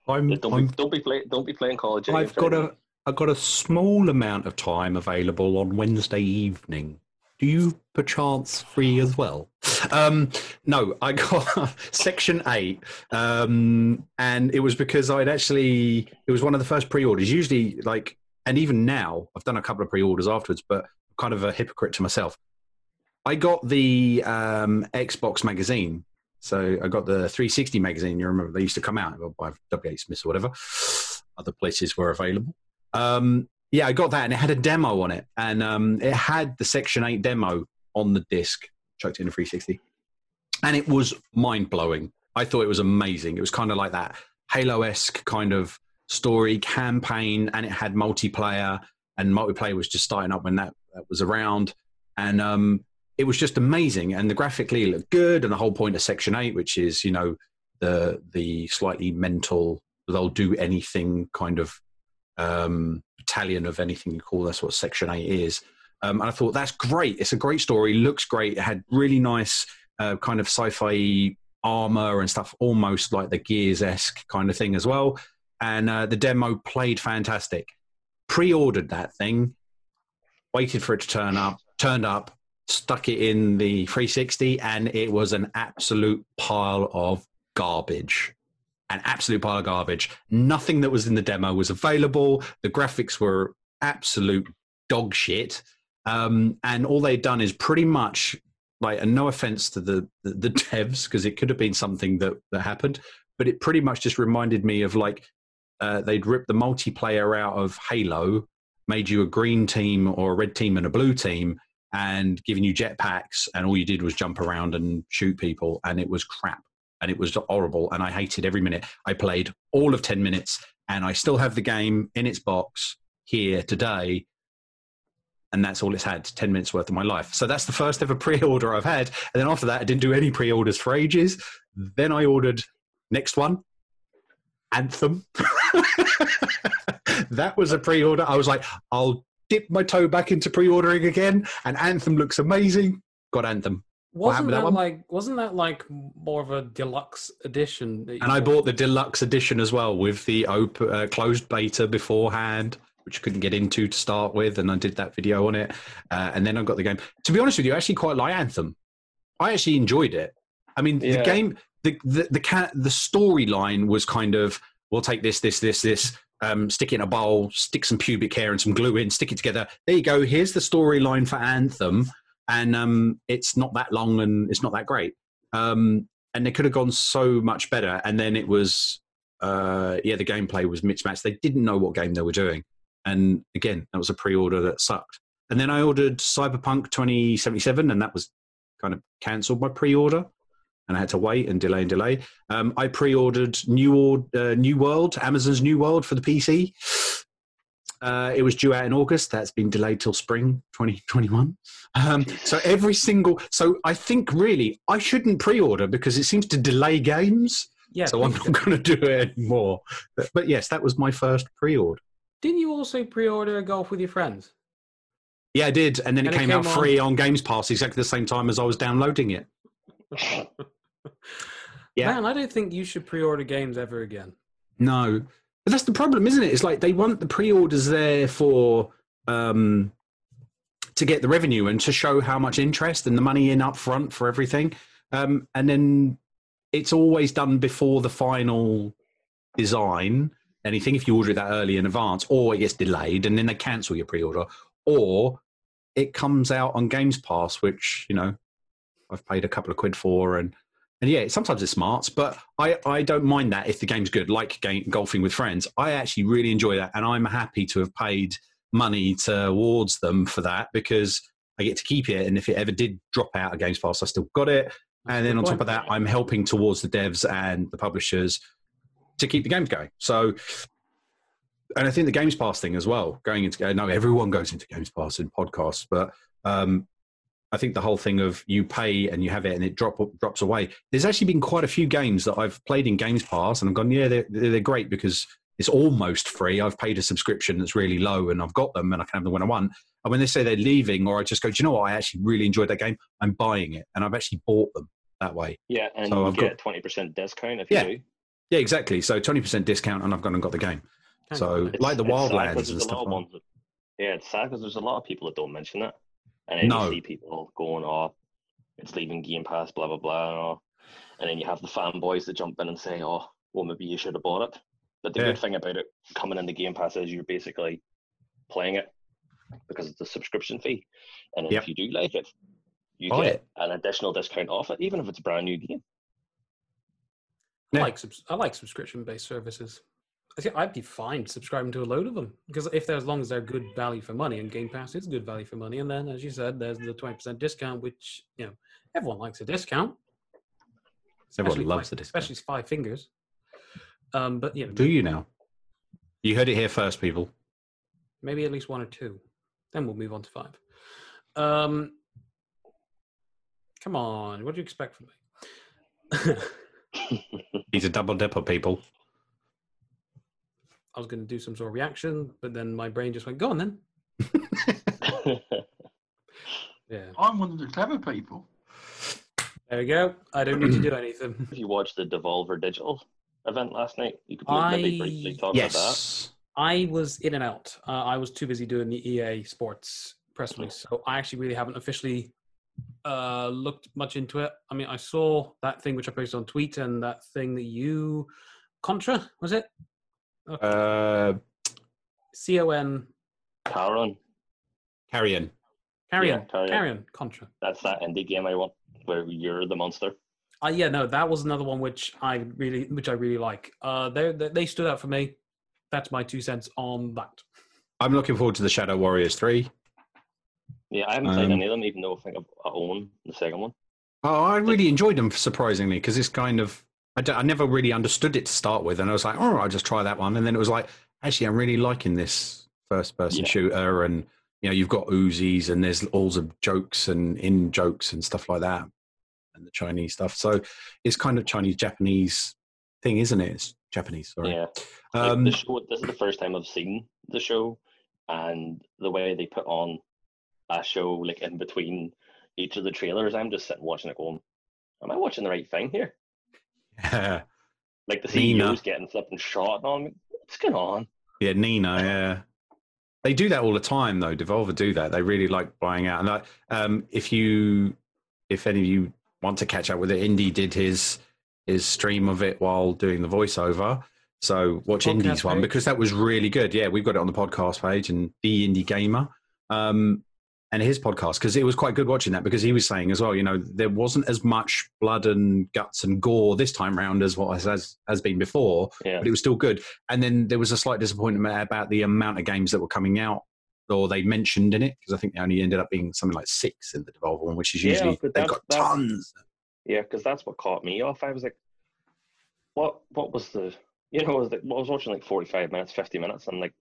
I'm, Don't I'm be, don't be play, don't be playing Call of Duty. I've got a I've got a small amount of time available on Wednesday evening. Do you perchance free as well? Um, no, I got section eight, um, and it was because I'd actually it was one of the first pre-orders. Usually, like, and even now, I've done a couple of pre-orders afterwards, but I'm kind of a hypocrite to myself. I got the um, Xbox magazine. So I got the 360 magazine. You remember they used to come out by W.H. Smith or whatever. Other places were available. Um, yeah, I got that, and it had a demo on it, and um, it had the Section Eight demo on the disc. Chucked in a 360, and it was mind blowing. I thought it was amazing. It was kind of like that Halo esque kind of story campaign, and it had multiplayer, and multiplayer was just starting up when that, that was around, and um, it was just amazing. And the graphically looked good, and the whole point of Section Eight, which is you know the the slightly mental, they'll do anything kind of um, battalion of anything you call that's what Section Eight is. Um, and I thought that's great. It's a great story. Looks great. It had really nice uh, kind of sci-fi armor and stuff, almost like the Gears esque kind of thing as well. And uh, the demo played fantastic. Pre-ordered that thing, waited for it to turn up, turned up, stuck it in the 360, and it was an absolute pile of garbage. An absolute pile of garbage. Nothing that was in the demo was available. The graphics were absolute dog shit. Um, and all they'd done is pretty much like, and no offense to the the, the devs because it could have been something that that happened, but it pretty much just reminded me of like uh, they'd ripped the multiplayer out of Halo, made you a green team or a red team and a blue team, and giving you jetpacks, and all you did was jump around and shoot people, and it was crap, and it was horrible, and I hated every minute. I played all of ten minutes, and I still have the game in its box here today and that's all it's had 10 minutes worth of my life. So that's the first ever pre-order i've had and then after that i didn't do any pre-orders for ages. Then i ordered next one anthem. That was a pre-order. I was like i'll dip my toe back into pre-ordering again and anthem looks amazing got anthem Wasn't that that like wasn't that like more of a deluxe edition? that you and i bought? bought the deluxe edition as well with the op- uh, closed beta beforehand which I couldn't get into to start with, and I did that video on it, uh, and then I got the game. To be honest with you, I actually quite like Anthem. I actually enjoyed it. I mean, the game, the the the, ca- the storyline was kind of we'll take this, this, this, this. Um, stick it in a bowl, stick some pubic hair and some glue in, stick it together. There you go. Here's the storyline for Anthem, and um, it's not that long and it's not that great. Um, and they could have gone so much better. And then it was, uh, yeah, the gameplay was mismatched. They didn't know what game they were doing, and again, that was a pre-order that sucked. And then I ordered Cyberpunk 2077, and that was kind of cancelled my pre-order and I had to wait and delay and delay. Um, I pre-ordered New, Ord- uh, New World, Amazon's New World for the PC. Uh, it was due out in August. That's been delayed till spring 2021. Um, so every single, so I think really I shouldn't pre-order because it seems to delay games. Yeah. so I'm not going to do it anymore. But, but yes, that was my first pre-order. Didn't you also pre-order a golf with your friends? Yeah, I did, and then it And it came out on- free on Games Pass exactly the same time as I was downloading it. Yeah. Man, I don't think you should pre-order games ever again. No, but that's the problem, isn't it? It's like they want the pre-orders there for um, to get the revenue and to show how much interest and the money in up front for everything, um, and then it's always done before the final design. Anything if you order it that early in advance, or it gets delayed and then they cancel your pre-order, or it comes out on Games Pass, which you know I've paid a couple of quid for, and and yeah, sometimes it's smart, but I, I don't mind that if the game's good, like game, golfing with friends. I actually really enjoy that, and I'm happy to have paid money towards them for that because I get to keep it. And if it ever did drop out of Games Pass, I still got it. And then on top of that, I'm helping towards the devs and the publishers to keep the games going. So, and I think the Games Pass thing as well, going into, no, everyone goes into Games Pass in podcasts, but um, I think the whole thing of you pay and you have it and it drop drops away. There's actually been quite a few games that I've played in Games Pass and I've gone, yeah, they're, they're great because it's almost free. I've paid a subscription that's really low and I've got them and I can have them when I want. And when they say they're leaving, or I just go, do you know what? I actually really enjoyed that game. I'm buying it and I've actually bought them that way. Yeah, and So you I've get got- twenty percent discount if Yeah. you do. Yeah, exactly. So 20% discount and I've gone and got the game. So. It's- like the it's sad 'cause Wildlands and stuff. like- yeah, it's sad because there's a lot of people that don't mention it, and then No. you see people going, off, it's leaving Game Pass," blah blah blah, and, all. and then you have the fanboys that jump in and say, "Oh, well, maybe you should have bought it." But the Yeah. good thing about it coming in the Game Pass is you're basically playing it because it's a subscription fee, and Yep. if you do like it, you Buy get it. an additional discount off it, even if it's a brand new game. I Yeah. like subs- I like subscription-based services. I'd be fine subscribing to a load of them because if they're as long as they're good value for money, and Game Pass is good value for money, and then as you said, there's the twenty percent discount, which you know everyone likes a discount. Everyone especially loves five, the discount. especially five fingers. Um, but you know, Do you now? You heard it here first, people. maybe at least one or two. Then we'll move on to five. Um, come on, what do you expect from me? He's a double dipper, people. I was going to do some sort of reaction, but then my brain just went, "Go on, then." Yeah, I'm one of the clever people. there we go. I don't need to do anything. if you watched the Devolver Digital event last night, you could maybe briefly talk about that. yes. I was in and out. Uh, I was too busy doing the EA Sports press release, so I actually really haven't officially uh, looked much into it. I mean, I saw that thing which I posted on tweet and that thing that you Contra was it? Uh, C O N Taron, carrion. Carrion Yeah, Carrion. Carrion Contra. that's that indie game I want, where you're the monster. Uh, yeah, no, that was another one which I really, which I really like. Uh, they they they stood out for me. That's my two cents on that. I'm looking forward to the Shadow Warriors 3. Yeah, I haven't played Um, any of them, even though I think I've- I own the second one. Oh, I really enjoyed them surprisingly because it's kind of I, d- I never really understood it to start with, and I was like, oh, I'll just try that one, and then it was like, actually, I'm really liking this first-person Yeah. shooter, and you know, you've got Uzis, and there's all of jokes and in jokes and stuff like that, and the Chinese stuff. So it's kind of Chinese Japanese thing, isn't it? It's Japanese, sorry. Yeah, Um, the show. This is the first time I've seen the show, and the way they put on a show like in between each of the trailers, I'm just sitting watching it, going, "Am I watching the right thing here?" Yeah, Like the Nina. CEO's getting flipping shot on me. What's going on? yeah, Nina, yeah. They do that all the time, though. Devolver do that. They really like buying out. And like, um, if you, if any of you want to catch up with it, Indy did his his stream of it while doing the voiceover. So watch Podcast Indie's one because that was really good. Yeah, we've got it on the podcast page and the Indie Gamer. Um, and his podcast because it was quite good watching that because he was saying as well, you know, there wasn't as much blood and guts and gore this time round as what has has been before, Yeah. but it was still good. And then there was a slight disappointment about the amount of games that were coming out or they mentioned in it because I think they only ended up being something like six in the Devolver one, which is usually but they've got tons. Yeah, because that's what caught me off. I was like, what What was the, you know, I was, like, I was watching like 45 minutes, 50 minutes. I'm like,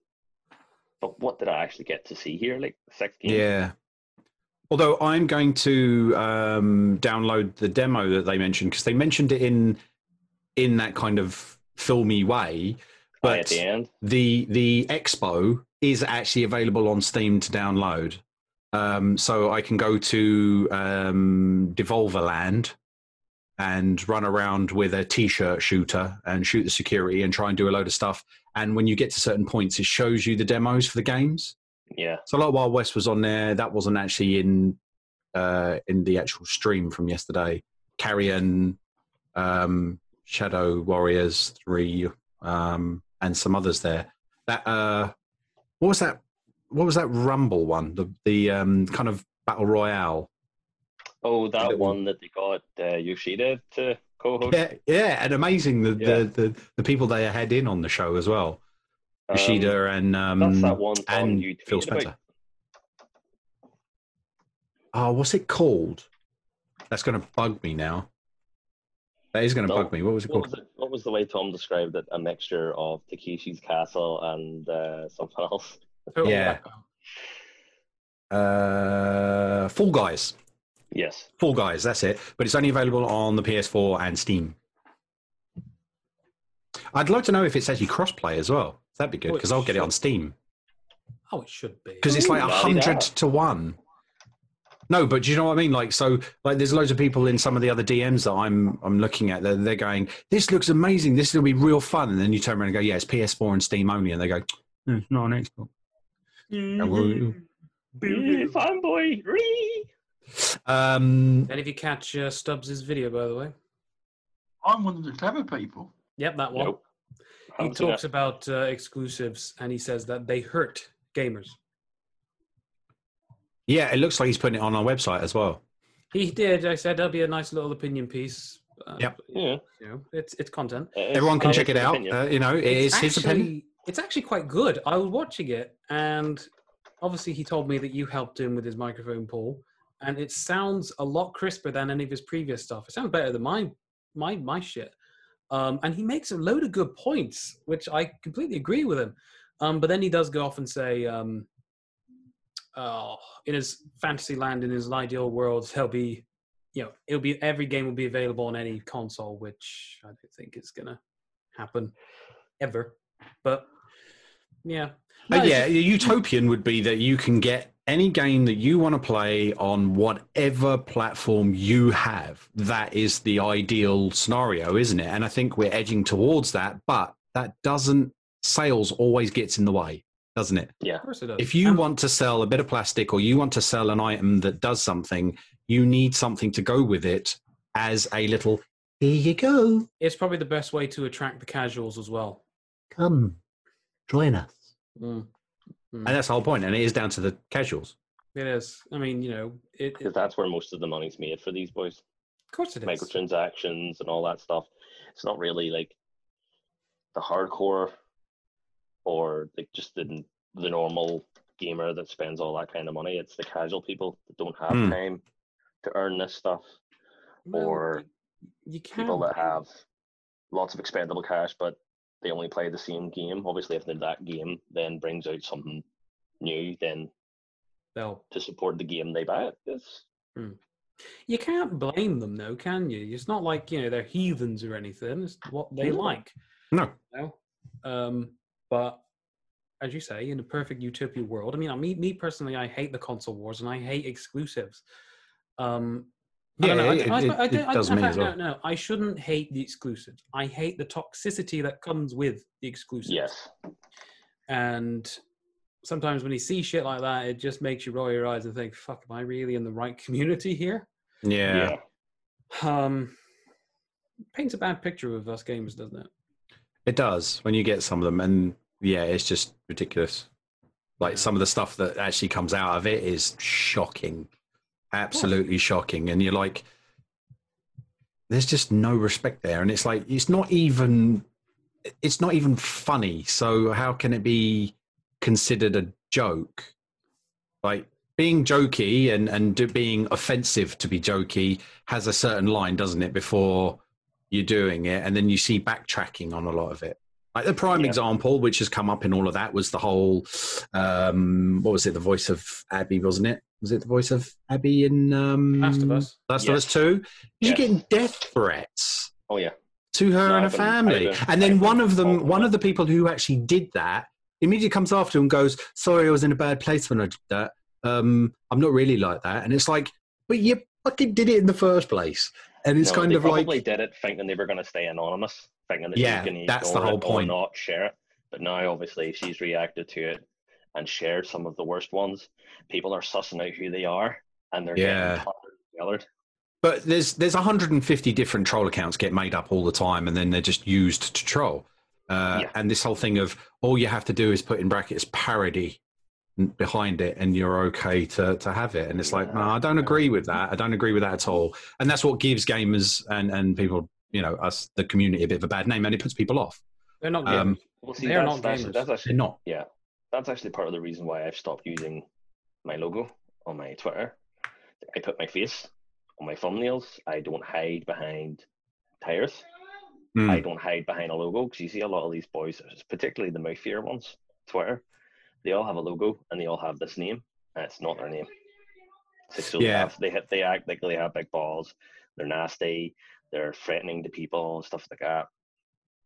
but what did I actually get to see here? Like six games? Yeah. Although I'm going to um, download the demo that they mentioned because they mentioned it in in that kind of filmy way, but at the end. the the expo is actually available on Steam to download. Um, so I can go to um, Devolver Land and run around with a t-shirt shooter and shoot the security and try and do a load of stuff. And when you get to certain points, it shows you the demos for the games. Yeah. So a lot of Wild West was on there. That wasn't actually in uh, in the actual stream from yesterday. Carrion, um, Shadow Warriors three, um, and some others there. That uh, what was that? What was that Rumble one? The the um, kind of battle royale. Oh, that Little- one that they got uh, Yoshida to co-host. Yeah, yeah, and amazing the, Yeah. the, the the people they had in on the show as well. Um, Yoshida and um, that's that one and you Phil tweeted about. Spencer. Oh, what's it called? That's going to bug me now. That is going to No. bug me. What was it What called? was, it, what was the way Thom described it? A mixture of Takeshi's Castle and uh, something else. Total Yeah. Uh, Fall Guys. Yes. Fall Guys. That's it. But it's only available on the PS4 and Steam. I'd like to know if it's actually cross-play as well. That'd be good Oh, it because I'll get it on. Steam Oh, it should be. because it's like Ooh, a hundred to one. No, but do you know what I mean? Like, so, like, there's loads of people in some of the other DMs that I'm I'm looking at. They're, they're going, "This looks amazing. This will be real fun." And then you turn around and go, "Yeah, it's PS4 and Steam only," and they go, "No, it's not on Xbox." Mm-hmm. Yeah, fanboy. Ree! Um, And if you catch uh, Stubbs' video, by the way, I'm one of the clever people. yep, that one. Nope. He talks it. about uh, exclusives and he says that they hurt gamers. yeah, it looks like he's putting it on our website as well. He did. I said that'll be a nice little opinion piece. Uh, Yep. Yeah. You know, it's it's content. It is- Everyone can check it out. Uh, you know, it is it's his actually, opinion. It's actually quite good. I was watching it, and obviously he told me that you helped him with his microphone, Paul, and it sounds a lot crisper than any of his previous stuff. It sounds better than my my my shit. Um, and he makes a load of good points, which I completely agree with him. Um, but then he does go off and say, um, oh, in his fantasy land, in his ideal world, he'll be, you know, it'll be every game will be available on any console, which I don't think is gonna happen ever. But yeah, Uh, No, it's yeah, utopian would be that you can get any game that you want to play on whatever platform you have. That is the ideal scenario, isn't it? And I think we're edging towards that, but that doesn't, sales always gets in the way, doesn't it? Yeah. Of course it does. If you And- want to sell a bit of plastic or you want to sell an item that does something, you need something to go with it as a little, here you go, it's probably the best way to attract the casuals as well. come, join us. Mm. And that's the whole point. And it is down to the casuals. It is. I mean, you know, it, it Because that's where most of the money's made for these boys. of course it is. Microtransactions and all that stuff. It's not really like the hardcore or like just the the normal gamer that spends all that kind of money. It's the casual people that don't have Hmm. time to earn this stuff. Well, or you, you can people that have lots of expendable cash, but they only play the same game. Obviously, if that game then brings out something new, then They'll to support the game they buy it. It's, You can't blame them, though, can you? It's not like you know they're heathens or anything. It's what they No. like. No. You know? Um, but as you say, in a perfect utopia world, I mean, I me, me personally, I hate the console wars and I hate exclusives. Um, I don't know. I, it- I, I, it don't- does me as well. No, no, I shouldn't hate the exclusives. I hate the toxicity that comes with the exclusives. yes, And sometimes when you see shit like that, it just makes you roll your eyes and think, "Fuck, am I really in the right community here?" Yeah. Um, paints a bad picture of us gamers, doesn't it? It does when you get some of them, and yeah, it's just ridiculous. Like some of the stuff that actually comes out of it is shocking, absolutely shocking, and you're like, there's just no respect there, and it's like it's not even, it's not even funny. So how can it be considered a joke? Like being jokey and and do, being offensive to be jokey has a certain line, doesn't it? Before you're doing it, and then you see backtracking on a lot of it. Like the prime Yeah. example, which has come up in all of that, was the whole um, what was it? The voice of Abby, wasn't it? Was it the voice of Abby in um, Last of Us. Last of Us Two? She's Yes. getting death threats Oh yeah. to her No, and her family. I've and then I've one of them, involved in one of the people who actually did that, immediately comes after and goes, "Sorry, I was in a bad place when I did that. Um, I'm not really like that." And it's like, but you fucking did it in the first place. And it's No, kind they of like, probably did it thinking they were going to stay anonymous, thinking that Yeah, she can that's the whole point. or not share it. But now, obviously, she's reacted to it and shared some of the worst ones. People are sussing out who they are, and they're Yeah. getting tailored. but there's there's 150 different troll accounts get made up all the time, and then they're just used to troll. Uh, Yeah. And this whole thing of all you have to do is put in brackets parody behind it, and you're okay to to have it. And it's like, no, I don't agree with that. I don't agree with that at all. And that's what gives gamers and and people, you know, us the community a bit of a bad name, and it puts people off. They're not gamers. Um, Well, see, They're that's, not that's, gamers. that's They're actually not. yeah, that's actually part of the reason why I've stopped using my logo on my Twitter. I put my face on my thumbnails. I don't hide behind tires. Mm. I don't hide behind a logo because you see a lot of these boys, particularly the mouthier ones, Twitter, they all have a logo and they all have this name, and it's not their name. So, so they, Yeah. have, they have, they act like they have big balls. They're nasty. They're threatening to people and stuff like that.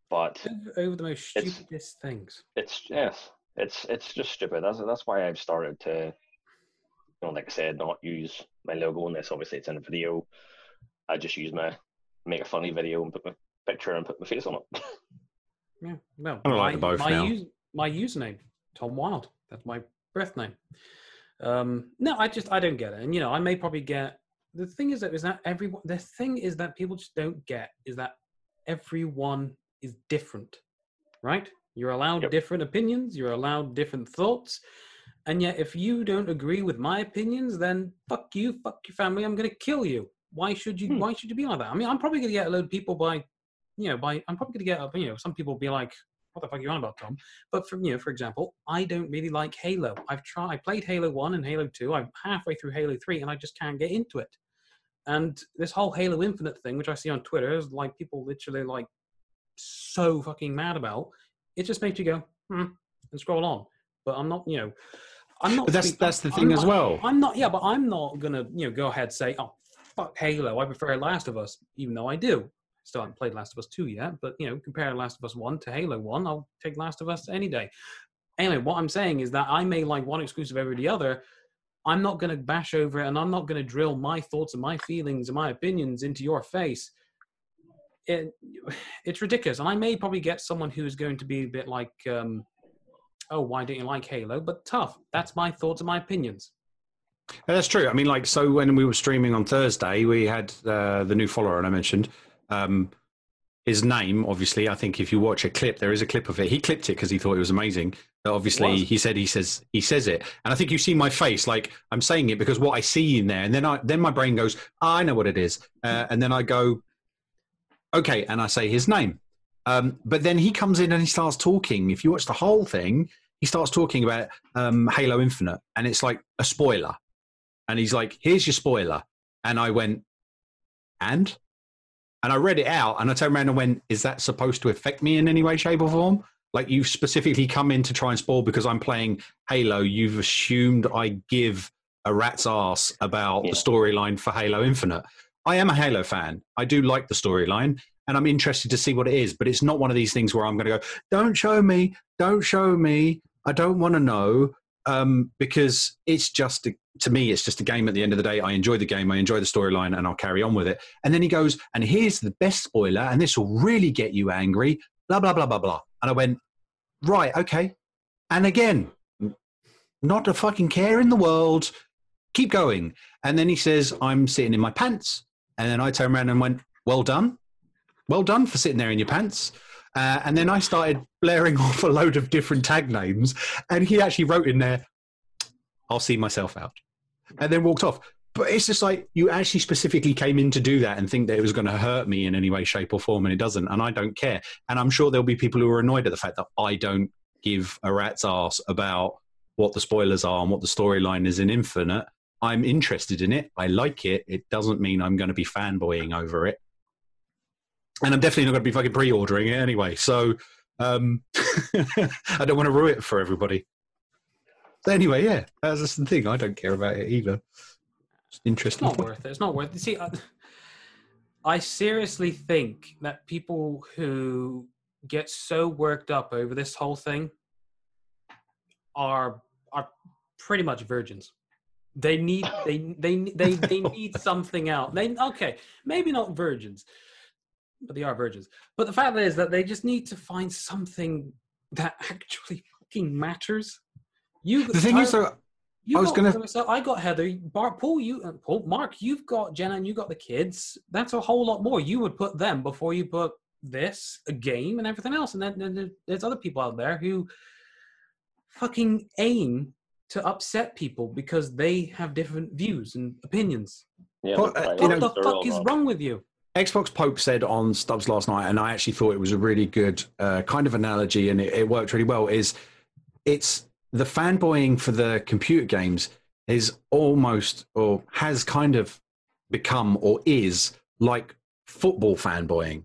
But Over- Over the most It's- stupidest things. it's yes, it's it's just stupid. That's that's why I've started to, you know, like I said, not use my logo unless obviously it's in a video. I just use my make a funny video and put my picture and put my face on it. Yeah. Well, I like my, the both my, now. Use, my username, Thom Wilde. That's my birth name. Um, no, I just I don't get it. And you know, I may probably get the thing is that is that everyone the thing is that people just don't get is that everyone is different. Right? You're allowed Yep. different opinions, you're allowed different thoughts. And yet if you don't agree with my opinions, then fuck you, fuck your family, I'm gonna kill you. Why should you Hmm. why should you be like that? I mean, I'm probably gonna get a load of people by you know, by I'm probably gonna get up. you know, some people be like, what the fuck are you on about, Thom? But for you know, for example, I don't really like Halo. I've tried I played Halo One and Halo Two. I'm halfway through Halo Three, and I just can't get into it. And this whole Halo Infinite thing, which I see on Twitter, is like people literally like so fucking mad about. It just makes you go hmm, and scroll on. But I'm not, you know, I'm not. But that's- that's the I'm thing as not- well. I'm not. Yeah, but I'm not gonna, you know, go ahead and say, oh fuck Halo. I prefer Last of Us, even though I do. Still haven't played Last of Us 2 yet, but you know, compare Last of Us 1 to Halo 1, I'll take Last of Us any day. Anyway, what I'm saying is that I may like one exclusive over the other. I'm not going to bash over it and I'm not going to drill my thoughts and my feelings and my opinions into your face. It, it's ridiculous. And I may probably get someone who's going to be a bit like, um, oh, why don't you like Halo? But tough. That's my thoughts and my opinions. Yeah, That's true. I mean, like, so when we were streaming on Thursday, we had uh, the new follower, and I mentioned um, his name. Obviously, I think if you watch a clip, there is a clip of it. He clipped it because he thought it was amazing. But obviously, he said he says he says it, and I think you see my face, like I'm saying it because what I see in there, and then I then my brain goes, "Ah, I know what it is, uh, and then I go, okay, and I say his name. Um, but then he comes in and he starts talking. If you watch the whole thing, he starts talking about um, Halo Infinite, and it's like a spoiler and he's like, "Here's your spoiler," and I went, "And," and I read it out, and I turned around and went, "Is that supposed to affect me in any way, shape, or form?" Like you've specifically come in to try and spoil because I'm playing Halo. You've assumed I give a rat's ass about Yeah. the storyline for Halo Infinite. I am a Halo fan. I do like the storyline, and I'm interested to see what it is. But it's not one of these things where I'm going to go, "Don't show me, don't show me. I don't want to know." um, because it's just a, to me it's just a game at the end of the day i enjoy the game i enjoy the storyline and i'll carry on with it and then he goes and here's the best spoiler and this will really get you angry blah blah blah blah blah and i went right okay and again not a fucking care in the world keep going and then he says i'm sitting in my pants and then i turned around and went well done well done for sitting there in your pants Uh, and then I started blaring off a load of different tag names, and he actually wrote in there, "I'll see myself out," and then walked off. But it's just like you actually specifically came in to do that and think that it was going to hurt me in any way, shape, or form, and it doesn't. And I don't care. And I'm sure there'll be people who are annoyed at the fact that I don't give a rat's ass about what the spoilers are and what the storyline is in Infinite. I'm interested in it. I like it. It doesn't mean I'm going to be fanboying over it. And I'm definitely not going to be fucking pre-ordering it anyway. So um, I don't want to ruin it for everybody. So anyway, yeah, that's just the thing. I don't care about it either. It's It's interesting. not worth it. It's not worth it. See, I, I seriously think that people who get so worked up over this whole thing are are pretty much virgins. They need they they they they need something else. They okay, maybe not virgins, but they are virgins. But the fact is that they just need to find something that actually fucking matters. You The thing is, I- though, you I was gonna- So I got Heather, Bart, Paul, you, uh, Paul, Mark. You've got Jenna, and you got the kids. That's a whole lot more. You would put them before you put this, a game, and everything else. And then, then there's other people out there who fucking aim to upset people because they have different views and opinions. Yeah, Well, but uh, I- you What know- the fuck is wrong. wrong with you? Xbox Pope said on Stubbs last night, and I actually thought it was a really good uh, kind of analogy, and it, it worked really well. Is it's the fanboying for the computer games is almost or has kind of become or is like football fanboying.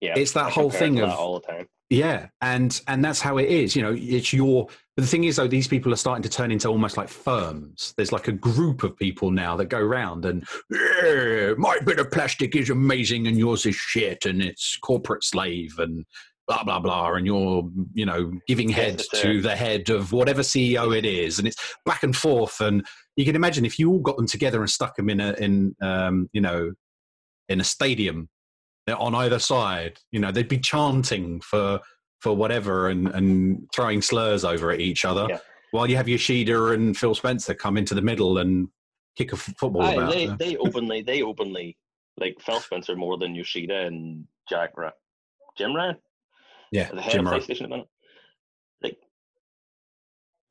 Yeah, it's that I whole thing to that of- all the time. Yeah, and and that's how it is. You know, it's your. But the thing is, though, these people are starting to turn into almost like firms. There's like a group of people now that go around and "Yeah, my bit of plastic is amazing and yours is shit, and it's corporate slave and blah blah blah, and you're you know giving head uh, to the head of whatever CEO it is, and it's back and forth. And you can imagine if you all got them together and stuck them in a in um, you know in a stadium on either side. You know, they'd be chanting for for whatever and and throwing slurs over at each other, Yeah. while you have Yoshida and Phil Spencer come into the middle and kick a f- football Aye, about. they they openly they openly like Phil Spencer more than Yoshida and Jack Ra- Jim Ryan, yeah, the head Jim of. PlayStation at the minute. Like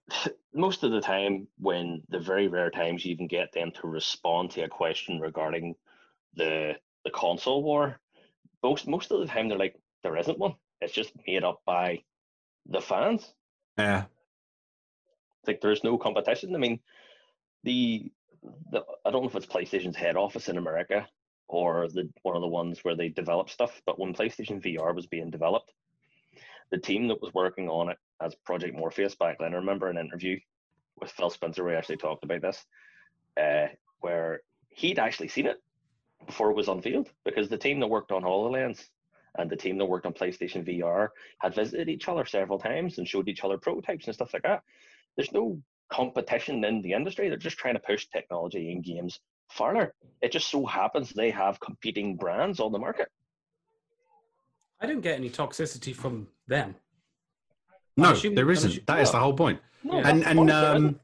most of the time, when the very rare times you even get them to respond to a question regarding the the console war, most most of the time they're like there isn't one. It's just made up by the fans. Yeah, It's like there's no competition. I mean, the, the I don't know if it's PlayStation's head office in America or the one of the ones where they develop stuff, but when PlayStation VR was being developed, the team that was working on it as Project Morpheus back then, I remember an interview with Phil Spencer where he actually talked about this, uh, where he'd actually seen it before it was unveiled because the team that worked on HoloLens and the team that worked on PlayStation VR had visited each other several times and showed each other prototypes and stuff like that. There's no competition in the industry. They're just trying to push technology in games further. It just so happens they have competing brands on the market. I don't get any toxicity from them. no, assuming- there I'm isn't. assu- That is the whole point. No, and and fine, um,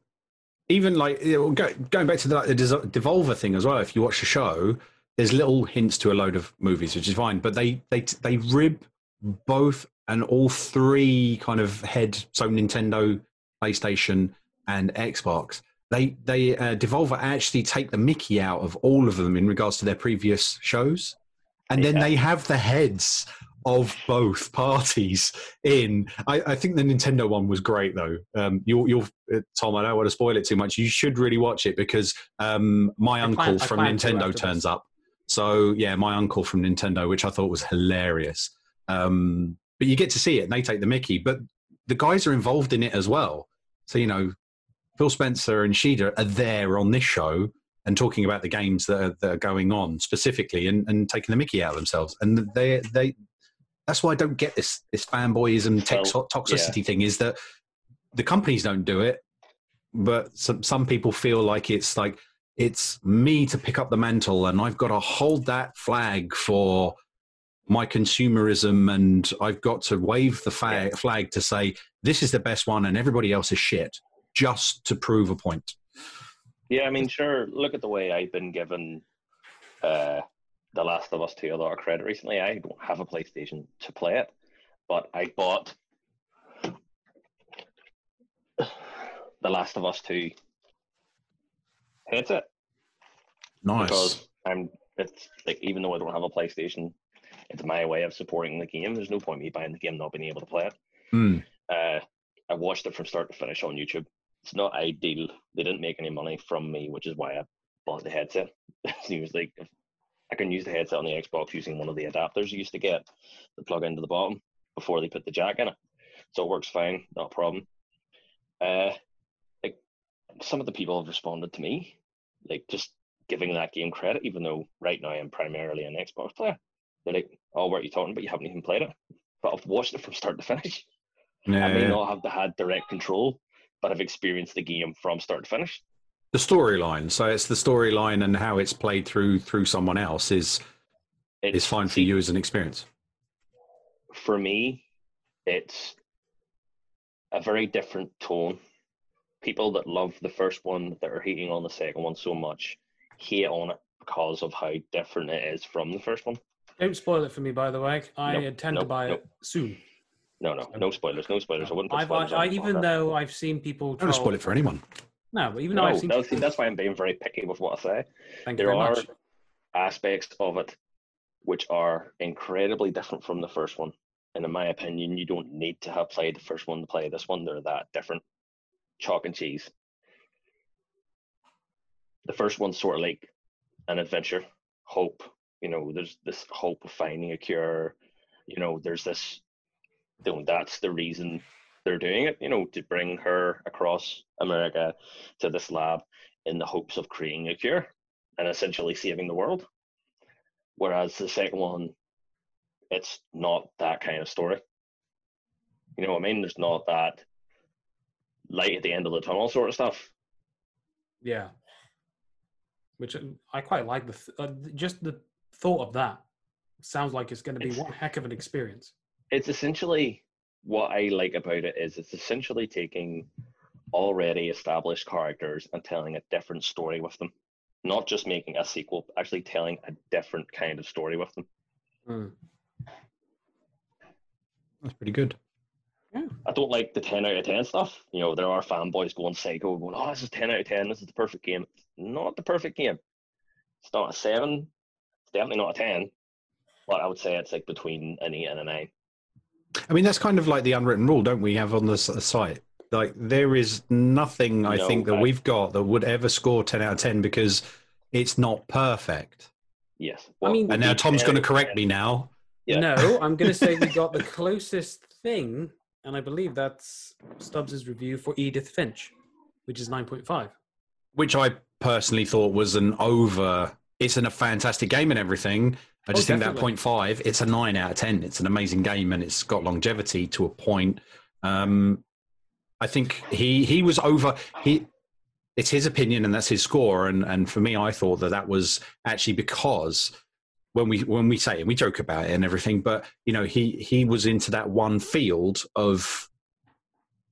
even like you know, go, going back to the, like, the Devolver thing as well. If you watch the show, there's little hints to a load of movies, which is fine. But they they they rib both and all three kind of head so Nintendo, PlayStation, and Xbox. They they uh, Devolver actually take the Mickey out of all of them in regards to their previous shows, and then they have the heads of both parties in. I, I think the Nintendo one was great though. Um, you'll, you'll, uh, Thom. I don't want to spoil it too much. You should really watch it because um, my I uncle plan- from Nintendo turns up. So yeah, my uncle from Nintendo, which I thought was hilarious. Um, but you get to see it, and they take the Mickey. But the guys are involved in it as well. So you know, Phil Spencer and Sheeda are there on this show and talking about the games that are, that are going on specifically, and, and taking the Mickey out of themselves. And they they that's why I don't get this this fanboyism tex- Well, toxicity thing. Is that the companies don't do it, but some some people feel like it's like it's me to pick up the mantle and I've got to hold that flag for my consumerism and I've got to wave the fa- Yeah. flag to say this is the best one and everybody else is shit just to prove a point. Yeah, I mean, sure. Look at the way I've been given uh, The Last of Us 2 a lot of credit recently. I don't have a PlayStation to play it, but I bought The Last of Us 2 headset Nice. because I'm it's like even though I don't have a PlayStation, it's my way of supporting the game. There's no point me buying the game not being able to play it. Hmm. Uh, I watched it from start to finish on YouTube. It's not ideal. They didn't make any money from me, which is why I bought the headset. it was like I can use the headset on the Xbox using one of the adapters you used to get the plug into the bottom before they put the jack in it. So it works fine, not a problem. Uh, some of the people have responded to me, like just giving that game credit, even though right now I'm primarily an Xbox player. They're like, "Oh, what are you talking about? You haven't even played it." But I've watched it from start to finish. I may Yeah. not have had direct control, but I've experienced the game from start to finish. The storyline. So it's the storyline and how it's played through through someone else is It's is fine for you as an experience. For me, it's a very different tone. People that love the first one that are hating on the second one so much hate on it because of how different it is from the first one. Don't spoil it for me, by the way. I Nope, intend to buy nope. it soon. No, no, no spoilers, no spoilers. I wouldn't put I've, I, on even podcast. though I've seen people Don't spoil it for anyone. No, but even though I've seen no, people, see, that's why I'm being very picky with what I say. thank you there very are much. aspects of it which are incredibly different from the first one. And in my opinion, you don't need to have played the first one to play this one. They're that different. Chalk and cheese. The first one's sort of like an adventure, hope. You know, there's this hope of finding a cure. You know, there's this, you know, that's the reason they're doing it, you know, to bring her across America to this lab in the hopes of creating a cure and essentially saving the world. Whereas the second one, it's not that kind of story. You know what I mean? There's not that light at the end of the tunnel sort of stuff. Yeah. Which uh, I quite like. The th- uh, just the thought of that sounds like it's going to be It's- one heck of an experience. It's essentially what I like about it is it's essentially taking already established characters and telling a different story with them. Not just making a sequel, but actually telling a different kind of story with them. Mm. That's pretty good. I don't like the 10 out of 10 stuff. You know, there are fanboys going psycho, going, oh, this is 10 out of 10. This is the perfect game. It's not the perfect game. It's not a 7. It's definitely not a 10. But I would say it's like between an 8 and a 9. I mean, that's kind of like the unwritten rule, don't we have on the site? Like, there is nothing I No, think that I- we've got that would ever score 10 out of 10 because it's not perfect. Yes. I mean- And now Thom's going to correct 10? me now. Yeah. No, I'm going to say we got the closest thing, and I believe that's Stubbs's review for Edith Finch, which is 9.5. which I personally thought was an over. It's a fantastic game and everything. I just Oh, think that definitely. point five, it's a nine out of ten. It's an amazing game and it's got longevity to a point. Um, I think he he was over. He it's his opinion and that's his score. And and for me, I thought that that was actually because when we when we say it, and we joke about it and everything, but you know, he he was into that one field of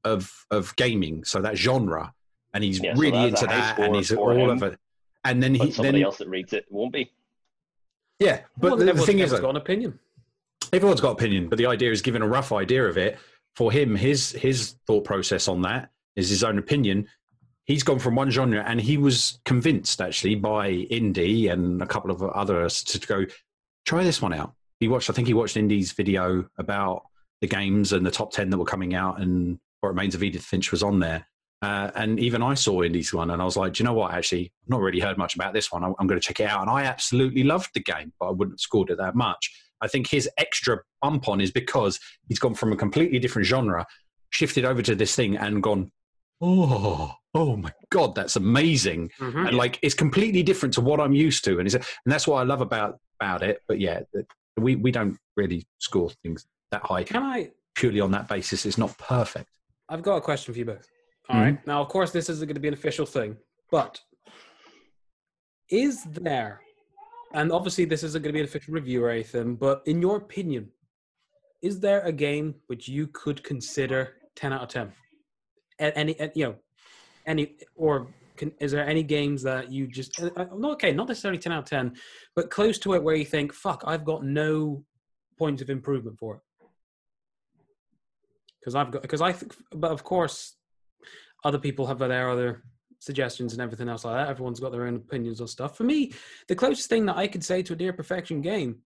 of of gaming, so that genre, and he's Yeah, really that's a into that, and he's all him. of it. And then But he somebody then else that reads it won't be. yeah, but Well, the, the thing is, everyone's though, got an opinion. everyone's got opinion, but the idea is giving a rough idea of it. For him, his his thought process on that is his own opinion. He's gone from one genre, and he was convinced actually by indie and a couple of others to go try this one out. He watched, I think he watched indie's video about the games and the top ten that were coming out, and what remains of Edith Finch was on there. Uh, and even I saw indie's one, and I was like, do you know what? Actually, I've not really heard much about this one. I'm, I'm going to check it out. And I absolutely loved the game, but I wouldn't have scored it that much. I think his extra bump on is because he's gone from a completely different genre, shifted over to this thing, and gone, oh, oh my god, that's amazing! Mhm. And like, it's completely different to what I'm used to, and it's, and that's what I love about about it. But yeah, we we don't really score things that high Can I? purely on that basis. It's not perfect. I've got a question for you both. All right. Now, of course, this isn't going to be an official thing, but is there, and obviously, this isn't going to be an official review or anything, but in your opinion, is there a game which you could consider 10 out of 10? A- Any, and, you know, any, or can, is there any games that you just uh, uh, okay, not necessarily ten out of ten, but close to it where you think, "Fuck, I've got no point of improvement for it." Because I've got because I think, but of course, other people have their other suggestions and everything else like that. Everyone's got their own opinions on stuff. For me, the closest thing that I could say to a near perfection game,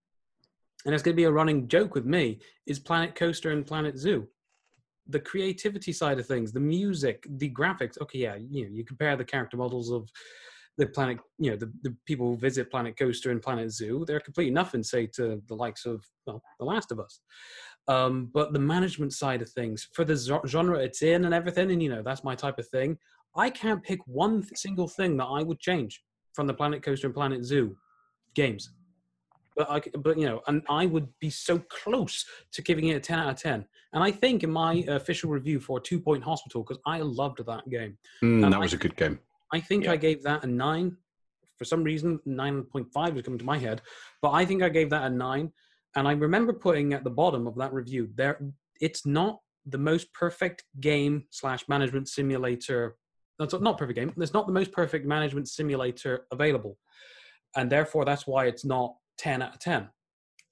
and it's going to be a running joke with me, is Planet Coaster and Planet Zoo the creativity side of things, the music, the graphics. Okay, yeah, you know, you compare the character models of the planet, you know, the, the people who visit Planet Coaster and Planet Zoo, they're completely nothing, say, to the likes of well, The Last of Us. Um, but the management side of things, for the genre it's in and everything, and you know, that's my type of thing. I can't pick one single thing that I would change from the Planet Coaster and Planet Zoo games but I, but you know, and I would be so close to giving it a ten out of ten. And I think in my official review for Two Point Hospital, because I loved that game. Mm, that was I, a good game. I think yeah. I gave that a nine. For some reason, nine point five was coming to my head, but I think I gave that a nine. And I remember putting at the bottom of that review there, it's not the most perfect game slash management simulator. That's not perfect game. It's not the most perfect management simulator available, and therefore that's why it's not 10 out of 10.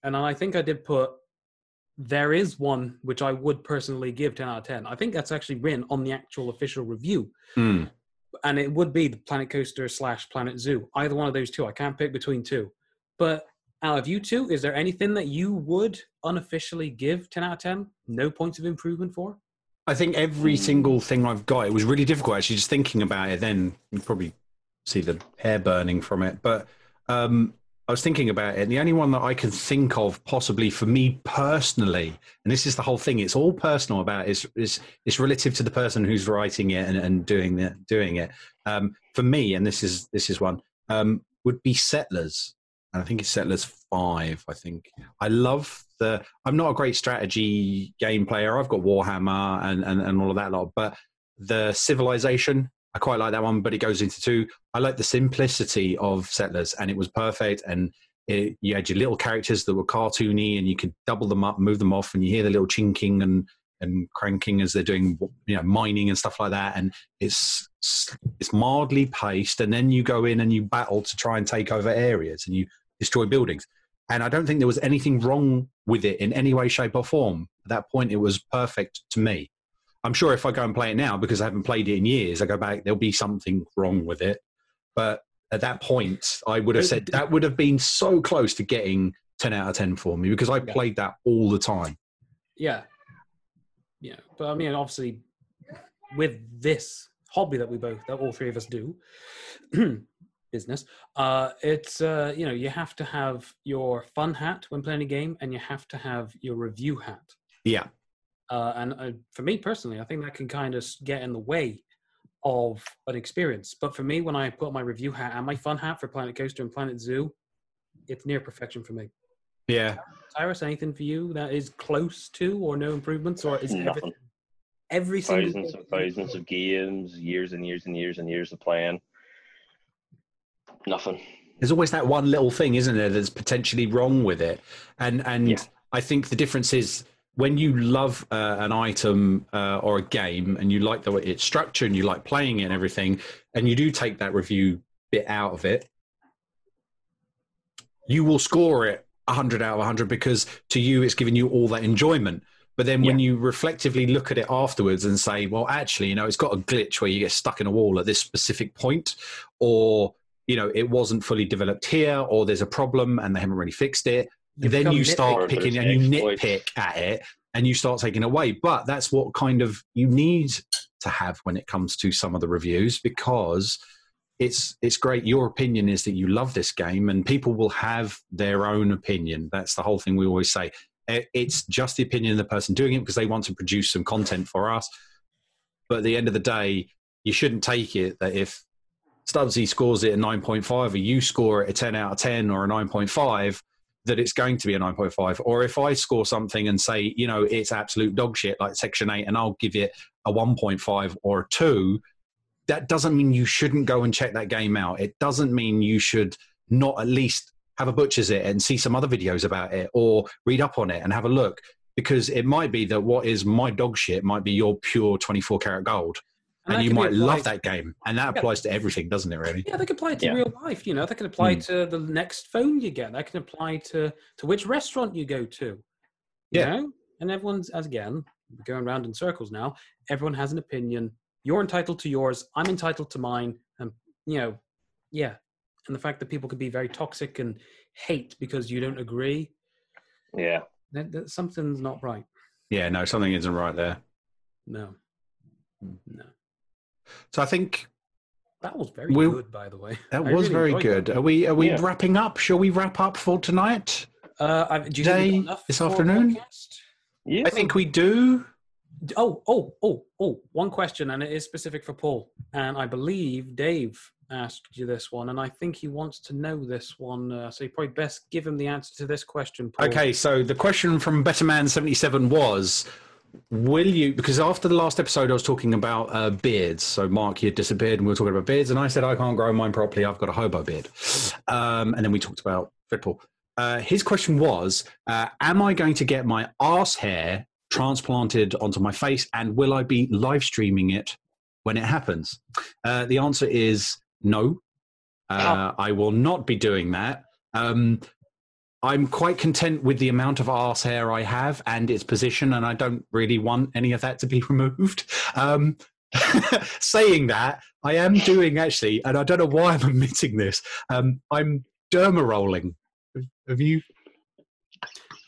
And I think I did put there is one which I would personally give 10 out of 10. I think that's actually written on the actual official review. Mm. And it would be the Planet Coaster slash Planet Zoo. Either one of those two. I can't pick between two. But out of you two, is there anything that you would unofficially give 10 out of 10? No points of improvement for? I think every hmm. single thing I've got, it was really difficult actually just thinking about it. Then you probably see the hair burning from it. But um, I was thinking about it, and the only one that I can think of, possibly for me personally, and this is the whole thing. It's all personal about is is it's relative to the person who's writing it and, and doing it. Doing it um, for me, and this is this is one um, would be Settlers. And I think it's Settlers Five. I think I love the. I'm not a great strategy game player. I've got Warhammer and and, and all of that lot, but the Civilization I quite like that one, but it goes into two. I like the simplicity of Settlers, and it was perfect. And it, you had your little characters that were cartoony, and you could double them up, move them off, and you hear the little chinking and and cranking as they're doing you know mining and stuff like that. And it's it's mildly paced, and then you go in and you battle to try and take over areas, and you destroy buildings. And I don't think there was anything wrong with it in any way, shape, or form. At that point, it was perfect to me. I'm sure if I go and play it now, because I haven't played it in years, I go back, there'll be something wrong with it. But at that point, I would have said that would have been so close to getting 10 out of 10 for me because I yeah. played that all the time. Yeah. Yeah. But I mean, obviously, with this hobby that we both, that all three of us do, business, uh, it's, uh, you know, you have to have your fun hat when playing a game and you have to have your review hat. Yeah. Uh, and uh, for me personally, I think that can kind of get in the way of an experience. But for me, when I put my review hat and my fun hat for Planet Coaster and Planet Zoo, it's near perfection for me. Yeah. Tirus, anything for you that is close to or no improvements, or is Nothing. every thousands and thousands of games, years and years and years and years of playing? Nothing. There's always that one little thing, isn't there, that's potentially wrong with it, and and yeah. I think the difference is when you love uh, an item uh, or a game and you like the way it's structured and you like playing it and everything, and you do take that review bit out of it, you will score it 100 out of 100 because to you it's giving you all that enjoyment. But then when yeah. you reflectively look at it afterwards and say, well, actually, you know, it's got a glitch where you get stuck in a wall at this specific point, or, you know, it wasn't fully developed here, or there's a problem and they haven't really fixed it, then you start picking and you nitpick at it and you start taking away. But that's what kind of you need to have when it comes to some of the reviews because it's it's great. Your opinion is that you love this game, and people will have their own opinion. That's the whole thing we always say. It's just the opinion of the person doing it because they want to produce some content for us. But at the end of the day, you shouldn't take it that if Stubbsy scores it a 9.5 or you score it a 10 out of 10 or a 9.5, that it's going to be a 9.5 or if i score something and say you know it's absolute dog shit like section 8 and i'll give it a 1.5 or a 2 that doesn't mean you shouldn't go and check that game out. It doesn't mean you should not at least have a butcher's it and see some other videos about it or read up on it and have a look because it might be that what is my dog shit might be your pure 24 karat gold that and you can be might love that game, and that Yeah. applies to everything, doesn't it? Really? Yeah, they can apply it to Yeah. real life. You know, they can apply Hmm. to the next phone you get. They can apply to to which restaurant you go to. You Yeah. know? and everyone's as again going around in circles now. Everyone has an opinion. You're entitled to yours. I'm entitled to mine. And you know, yeah. And the fact that people could be very toxic and hate because you don't agree, Yeah. that, that something's not right. Yeah, no, something isn't right there. No, Hmm. no. So I think That was very We'll- good, by the way. that I was really very good. that. Are we are we Yeah. wrapping up? Shall we wrap up for tonight? Uh, I- do you think we've enough this afternoon? podcast? Yeah. I think we do. Oh, oh, oh, oh, one question, and it is specific for Paul. And I believe Dave asked you this one, and I think he wants to know this one. Uh, so you probably best give him the answer to this question, Paul. Okay, so the question from Betterman77 was Will you, because after the last episode, I was talking about uh, beards. So, Mark, you had disappeared and we were talking about beards. And I said, I can't grow mine properly. I've got a hobo beard. Um, and then we talked about Fredpool. Uh, his question was uh, Am I going to get my arse hair transplanted onto my face? And will I be live streaming it when it happens? Uh, the answer is no. Uh, I will not be doing that. Um, I'm quite content with the amount of arse hair I have and its position, and I don't really want any of that to be removed. Um, saying that, I am doing actually, and I don't know why I'm admitting this. Um, I'm derma rolling. Have you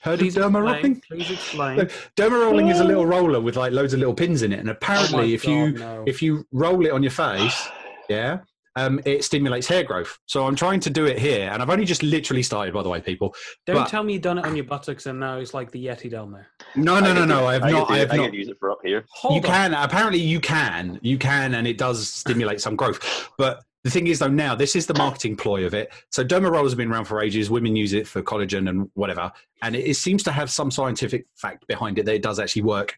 heard Please of derma rolling? Please explain. So, derma rolling is a little roller with like loads of little pins in it, and Oh apparently, if you no. if you roll it on your face, yeah, um, it stimulates hair growth. So I'm trying to do it here, and I've only just literally started, by the way, people. Don't but- tell me you've done it on your buttocks and now it's like the Yeti down there. No, no, no, no. I have I not. I have I not. could use it for up here. Hold You on. can apparently you can you can, and it does stimulate some growth. But the thing is, though, now this is the marketing ploy of it. So derma rollers have been around for ages. Women use it for collagen and whatever, and it, it seems to have some scientific fact behind it that it does actually work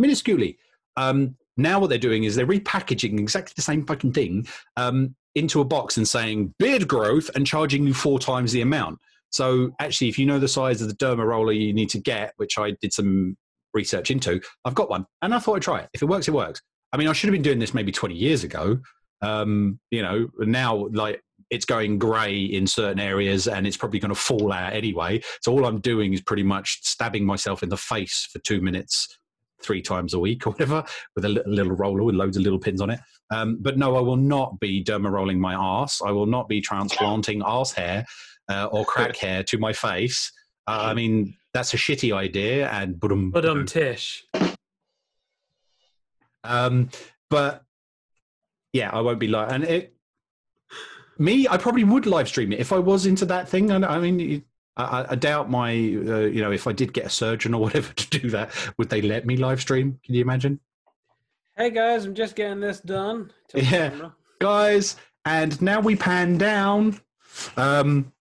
minusculely. Um, now what they're doing is they're repackaging exactly the same fucking thing um, into a box and saying beard growth and charging you four times the amount. So actually, if you know the size of the derma roller you need to get, which I did some research into, I've got one, and I thought I'd try it. If it works, it works. I mean, I should have been doing this maybe 20 years ago. Um, you know, now like it's going grey in certain areas, and it's probably going to fall out anyway. So all I'm doing is pretty much stabbing myself in the face for two minutes, three times a week or whatever, with a little, little roller with loads of little pins on it. Um, but no, I will not be derma rolling my ass. I will not be transplanting ass hair uh, or crack hair to my face. Uh, I mean, that's a shitty idea, and but But um, Tish. um, but yeah, I won't be like, and it. Me, I probably would live stream it if I was into that thing. And I mean, it- I, I- doubt my, uh, you know, if I did get a surgeon or whatever to do that, would they let me live stream? Can you imagine, Hey guys, I'm just getting this done. Yeah. guys? And now we pan down. Um,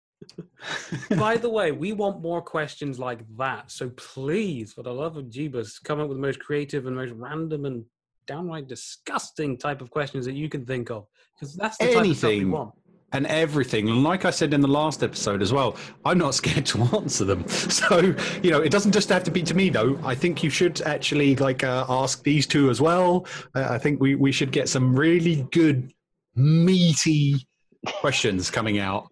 By the way, we want more questions like that. So please, for the love of Jeebus, come up with the most creative and most random and downright disgusting type of questions that you can think of. Because that's the type of stuff we want. And everything. And like I said in the last episode as well, I'm not scared to answer them. So you know, it doesn't just have to be to me though. I think you should actually like uh, ask these two as well. Uh, I think we we should get some really good meaty questions coming out.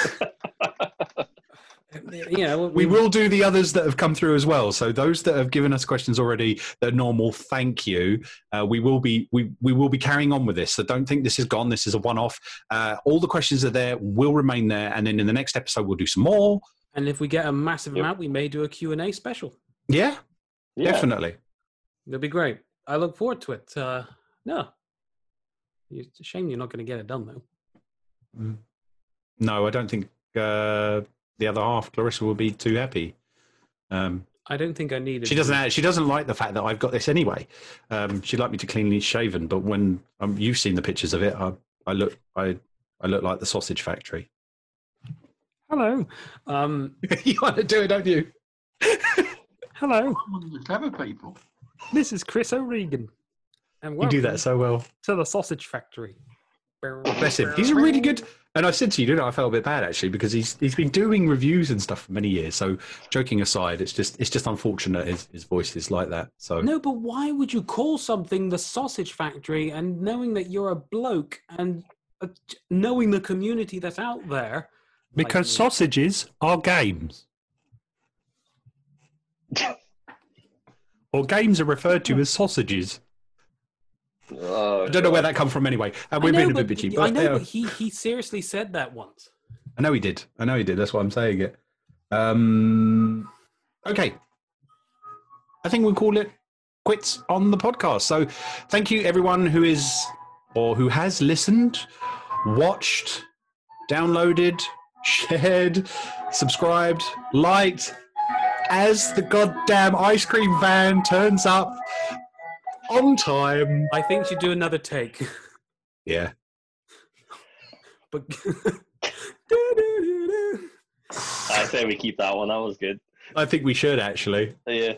You know, We will do the others that have come through as well. So those that have given us questions already, that are normal, thank you. Uh, we will be we we will be carrying on with this. So don't think this is gone. This is a one-off. Uh, all the questions are there, will remain there, and then in the next episode we'll do some more. And if we get a massive Yep. amount, we may do a Q&A special. Yeah, Yeah. definitely. It'll be great. I look forward to it. Uh, no. It's a shame you're not going to get it done, though. No, I don't think uh, the other half, Clarissa, will be too happy. Um, I don't think I need it. she doesn't. She doesn't like the fact that I've got this anyway. Um, she'd like me to cleanly shaven, but when um, you've seen the pictures of it, I, I look. I I look like the sausage factory. Hello. Um, you want to do it, don't you? hello. I'm one of the clever people. This is Chris O'Regan. And You do that so well. to the Sausage Factory. Bless him. He's a really good. And I said to you, didn't I? I felt a bit bad actually because he's he's been doing reviews and stuff for many years. So joking aside, it's just it's just unfortunate his, his voice is like that. So No, but why would you call something the Sausage Factory and knowing that you're a bloke and uh, knowing the community that's out there? because Like- sausages are games, or games are referred to as sausages. Oh, I don't know where that come from anyway. Uh, we're I know, being a but, bit bitchy, I know, uh, but he, he seriously said that once. I know he did. I know he did. That's why I'm saying it. Um, okay. I think we'll call it quits on the podcast. So thank you everyone who is or who has listened, watched, downloaded, shared, subscribed, liked as the goddamn ice cream van turns up on time. I think you do another take. Yeah. but I say we keep that one. That was good. I think we should actually. Yeah.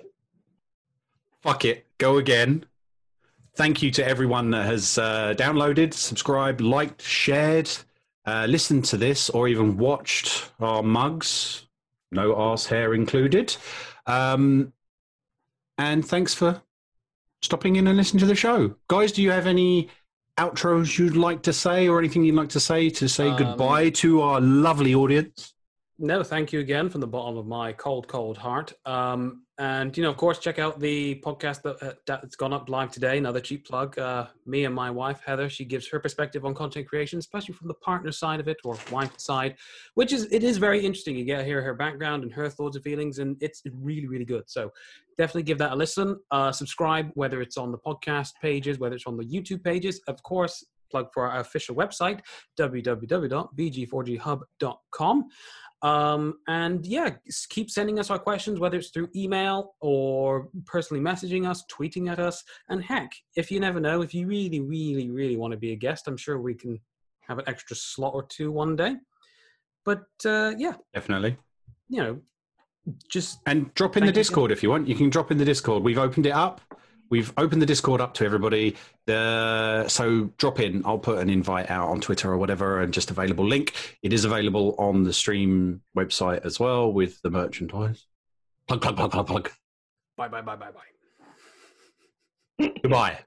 fuck it, go again. Thank you to everyone that has uh, downloaded, subscribed, liked, shared, uh, listened to this, or even watched our mugs, no arse hair included. Um, and thanks for stopping in and listening to the show. Guys, do you have any outros you'd like to say or anything you'd like to say to say Um, goodbye to our lovely audience? No, thank you again from the bottom of my cold, cold heart. Um, and you know, of course, check out the podcast that, uh, that's gone up live today. Another cheap plug. Uh, me and my wife Heather, she gives her perspective on content creation, especially from the partner side of it or wife side, which is it is very interesting. You get to hear her background and her thoughts and feelings, and it's really, really good. So definitely give that a listen. Uh, subscribe, whether it's on the podcast pages, whether it's on the YouTube pages. Of course, plug for our official website www.bg4ghub.com. Um, and yeah, keep sending us our questions, whether it's through email or personally messaging us, tweeting at us. And heck, if you never know, if you really, really, really want to be a guest, I'm sure we can have an extra slot or two one day. But uh, yeah, Definitely. you know, just And drop in the you. Discord if you want. You can drop in the Discord. We've opened it up. We've opened the Discord up to everybody. The, so drop in. I'll put an invite out on Twitter or whatever and just available link. It is available on the stream website as well with the merchandise. Plug, plug, plug, plug, plug. bye, bye, bye, bye, bye. Goodbye.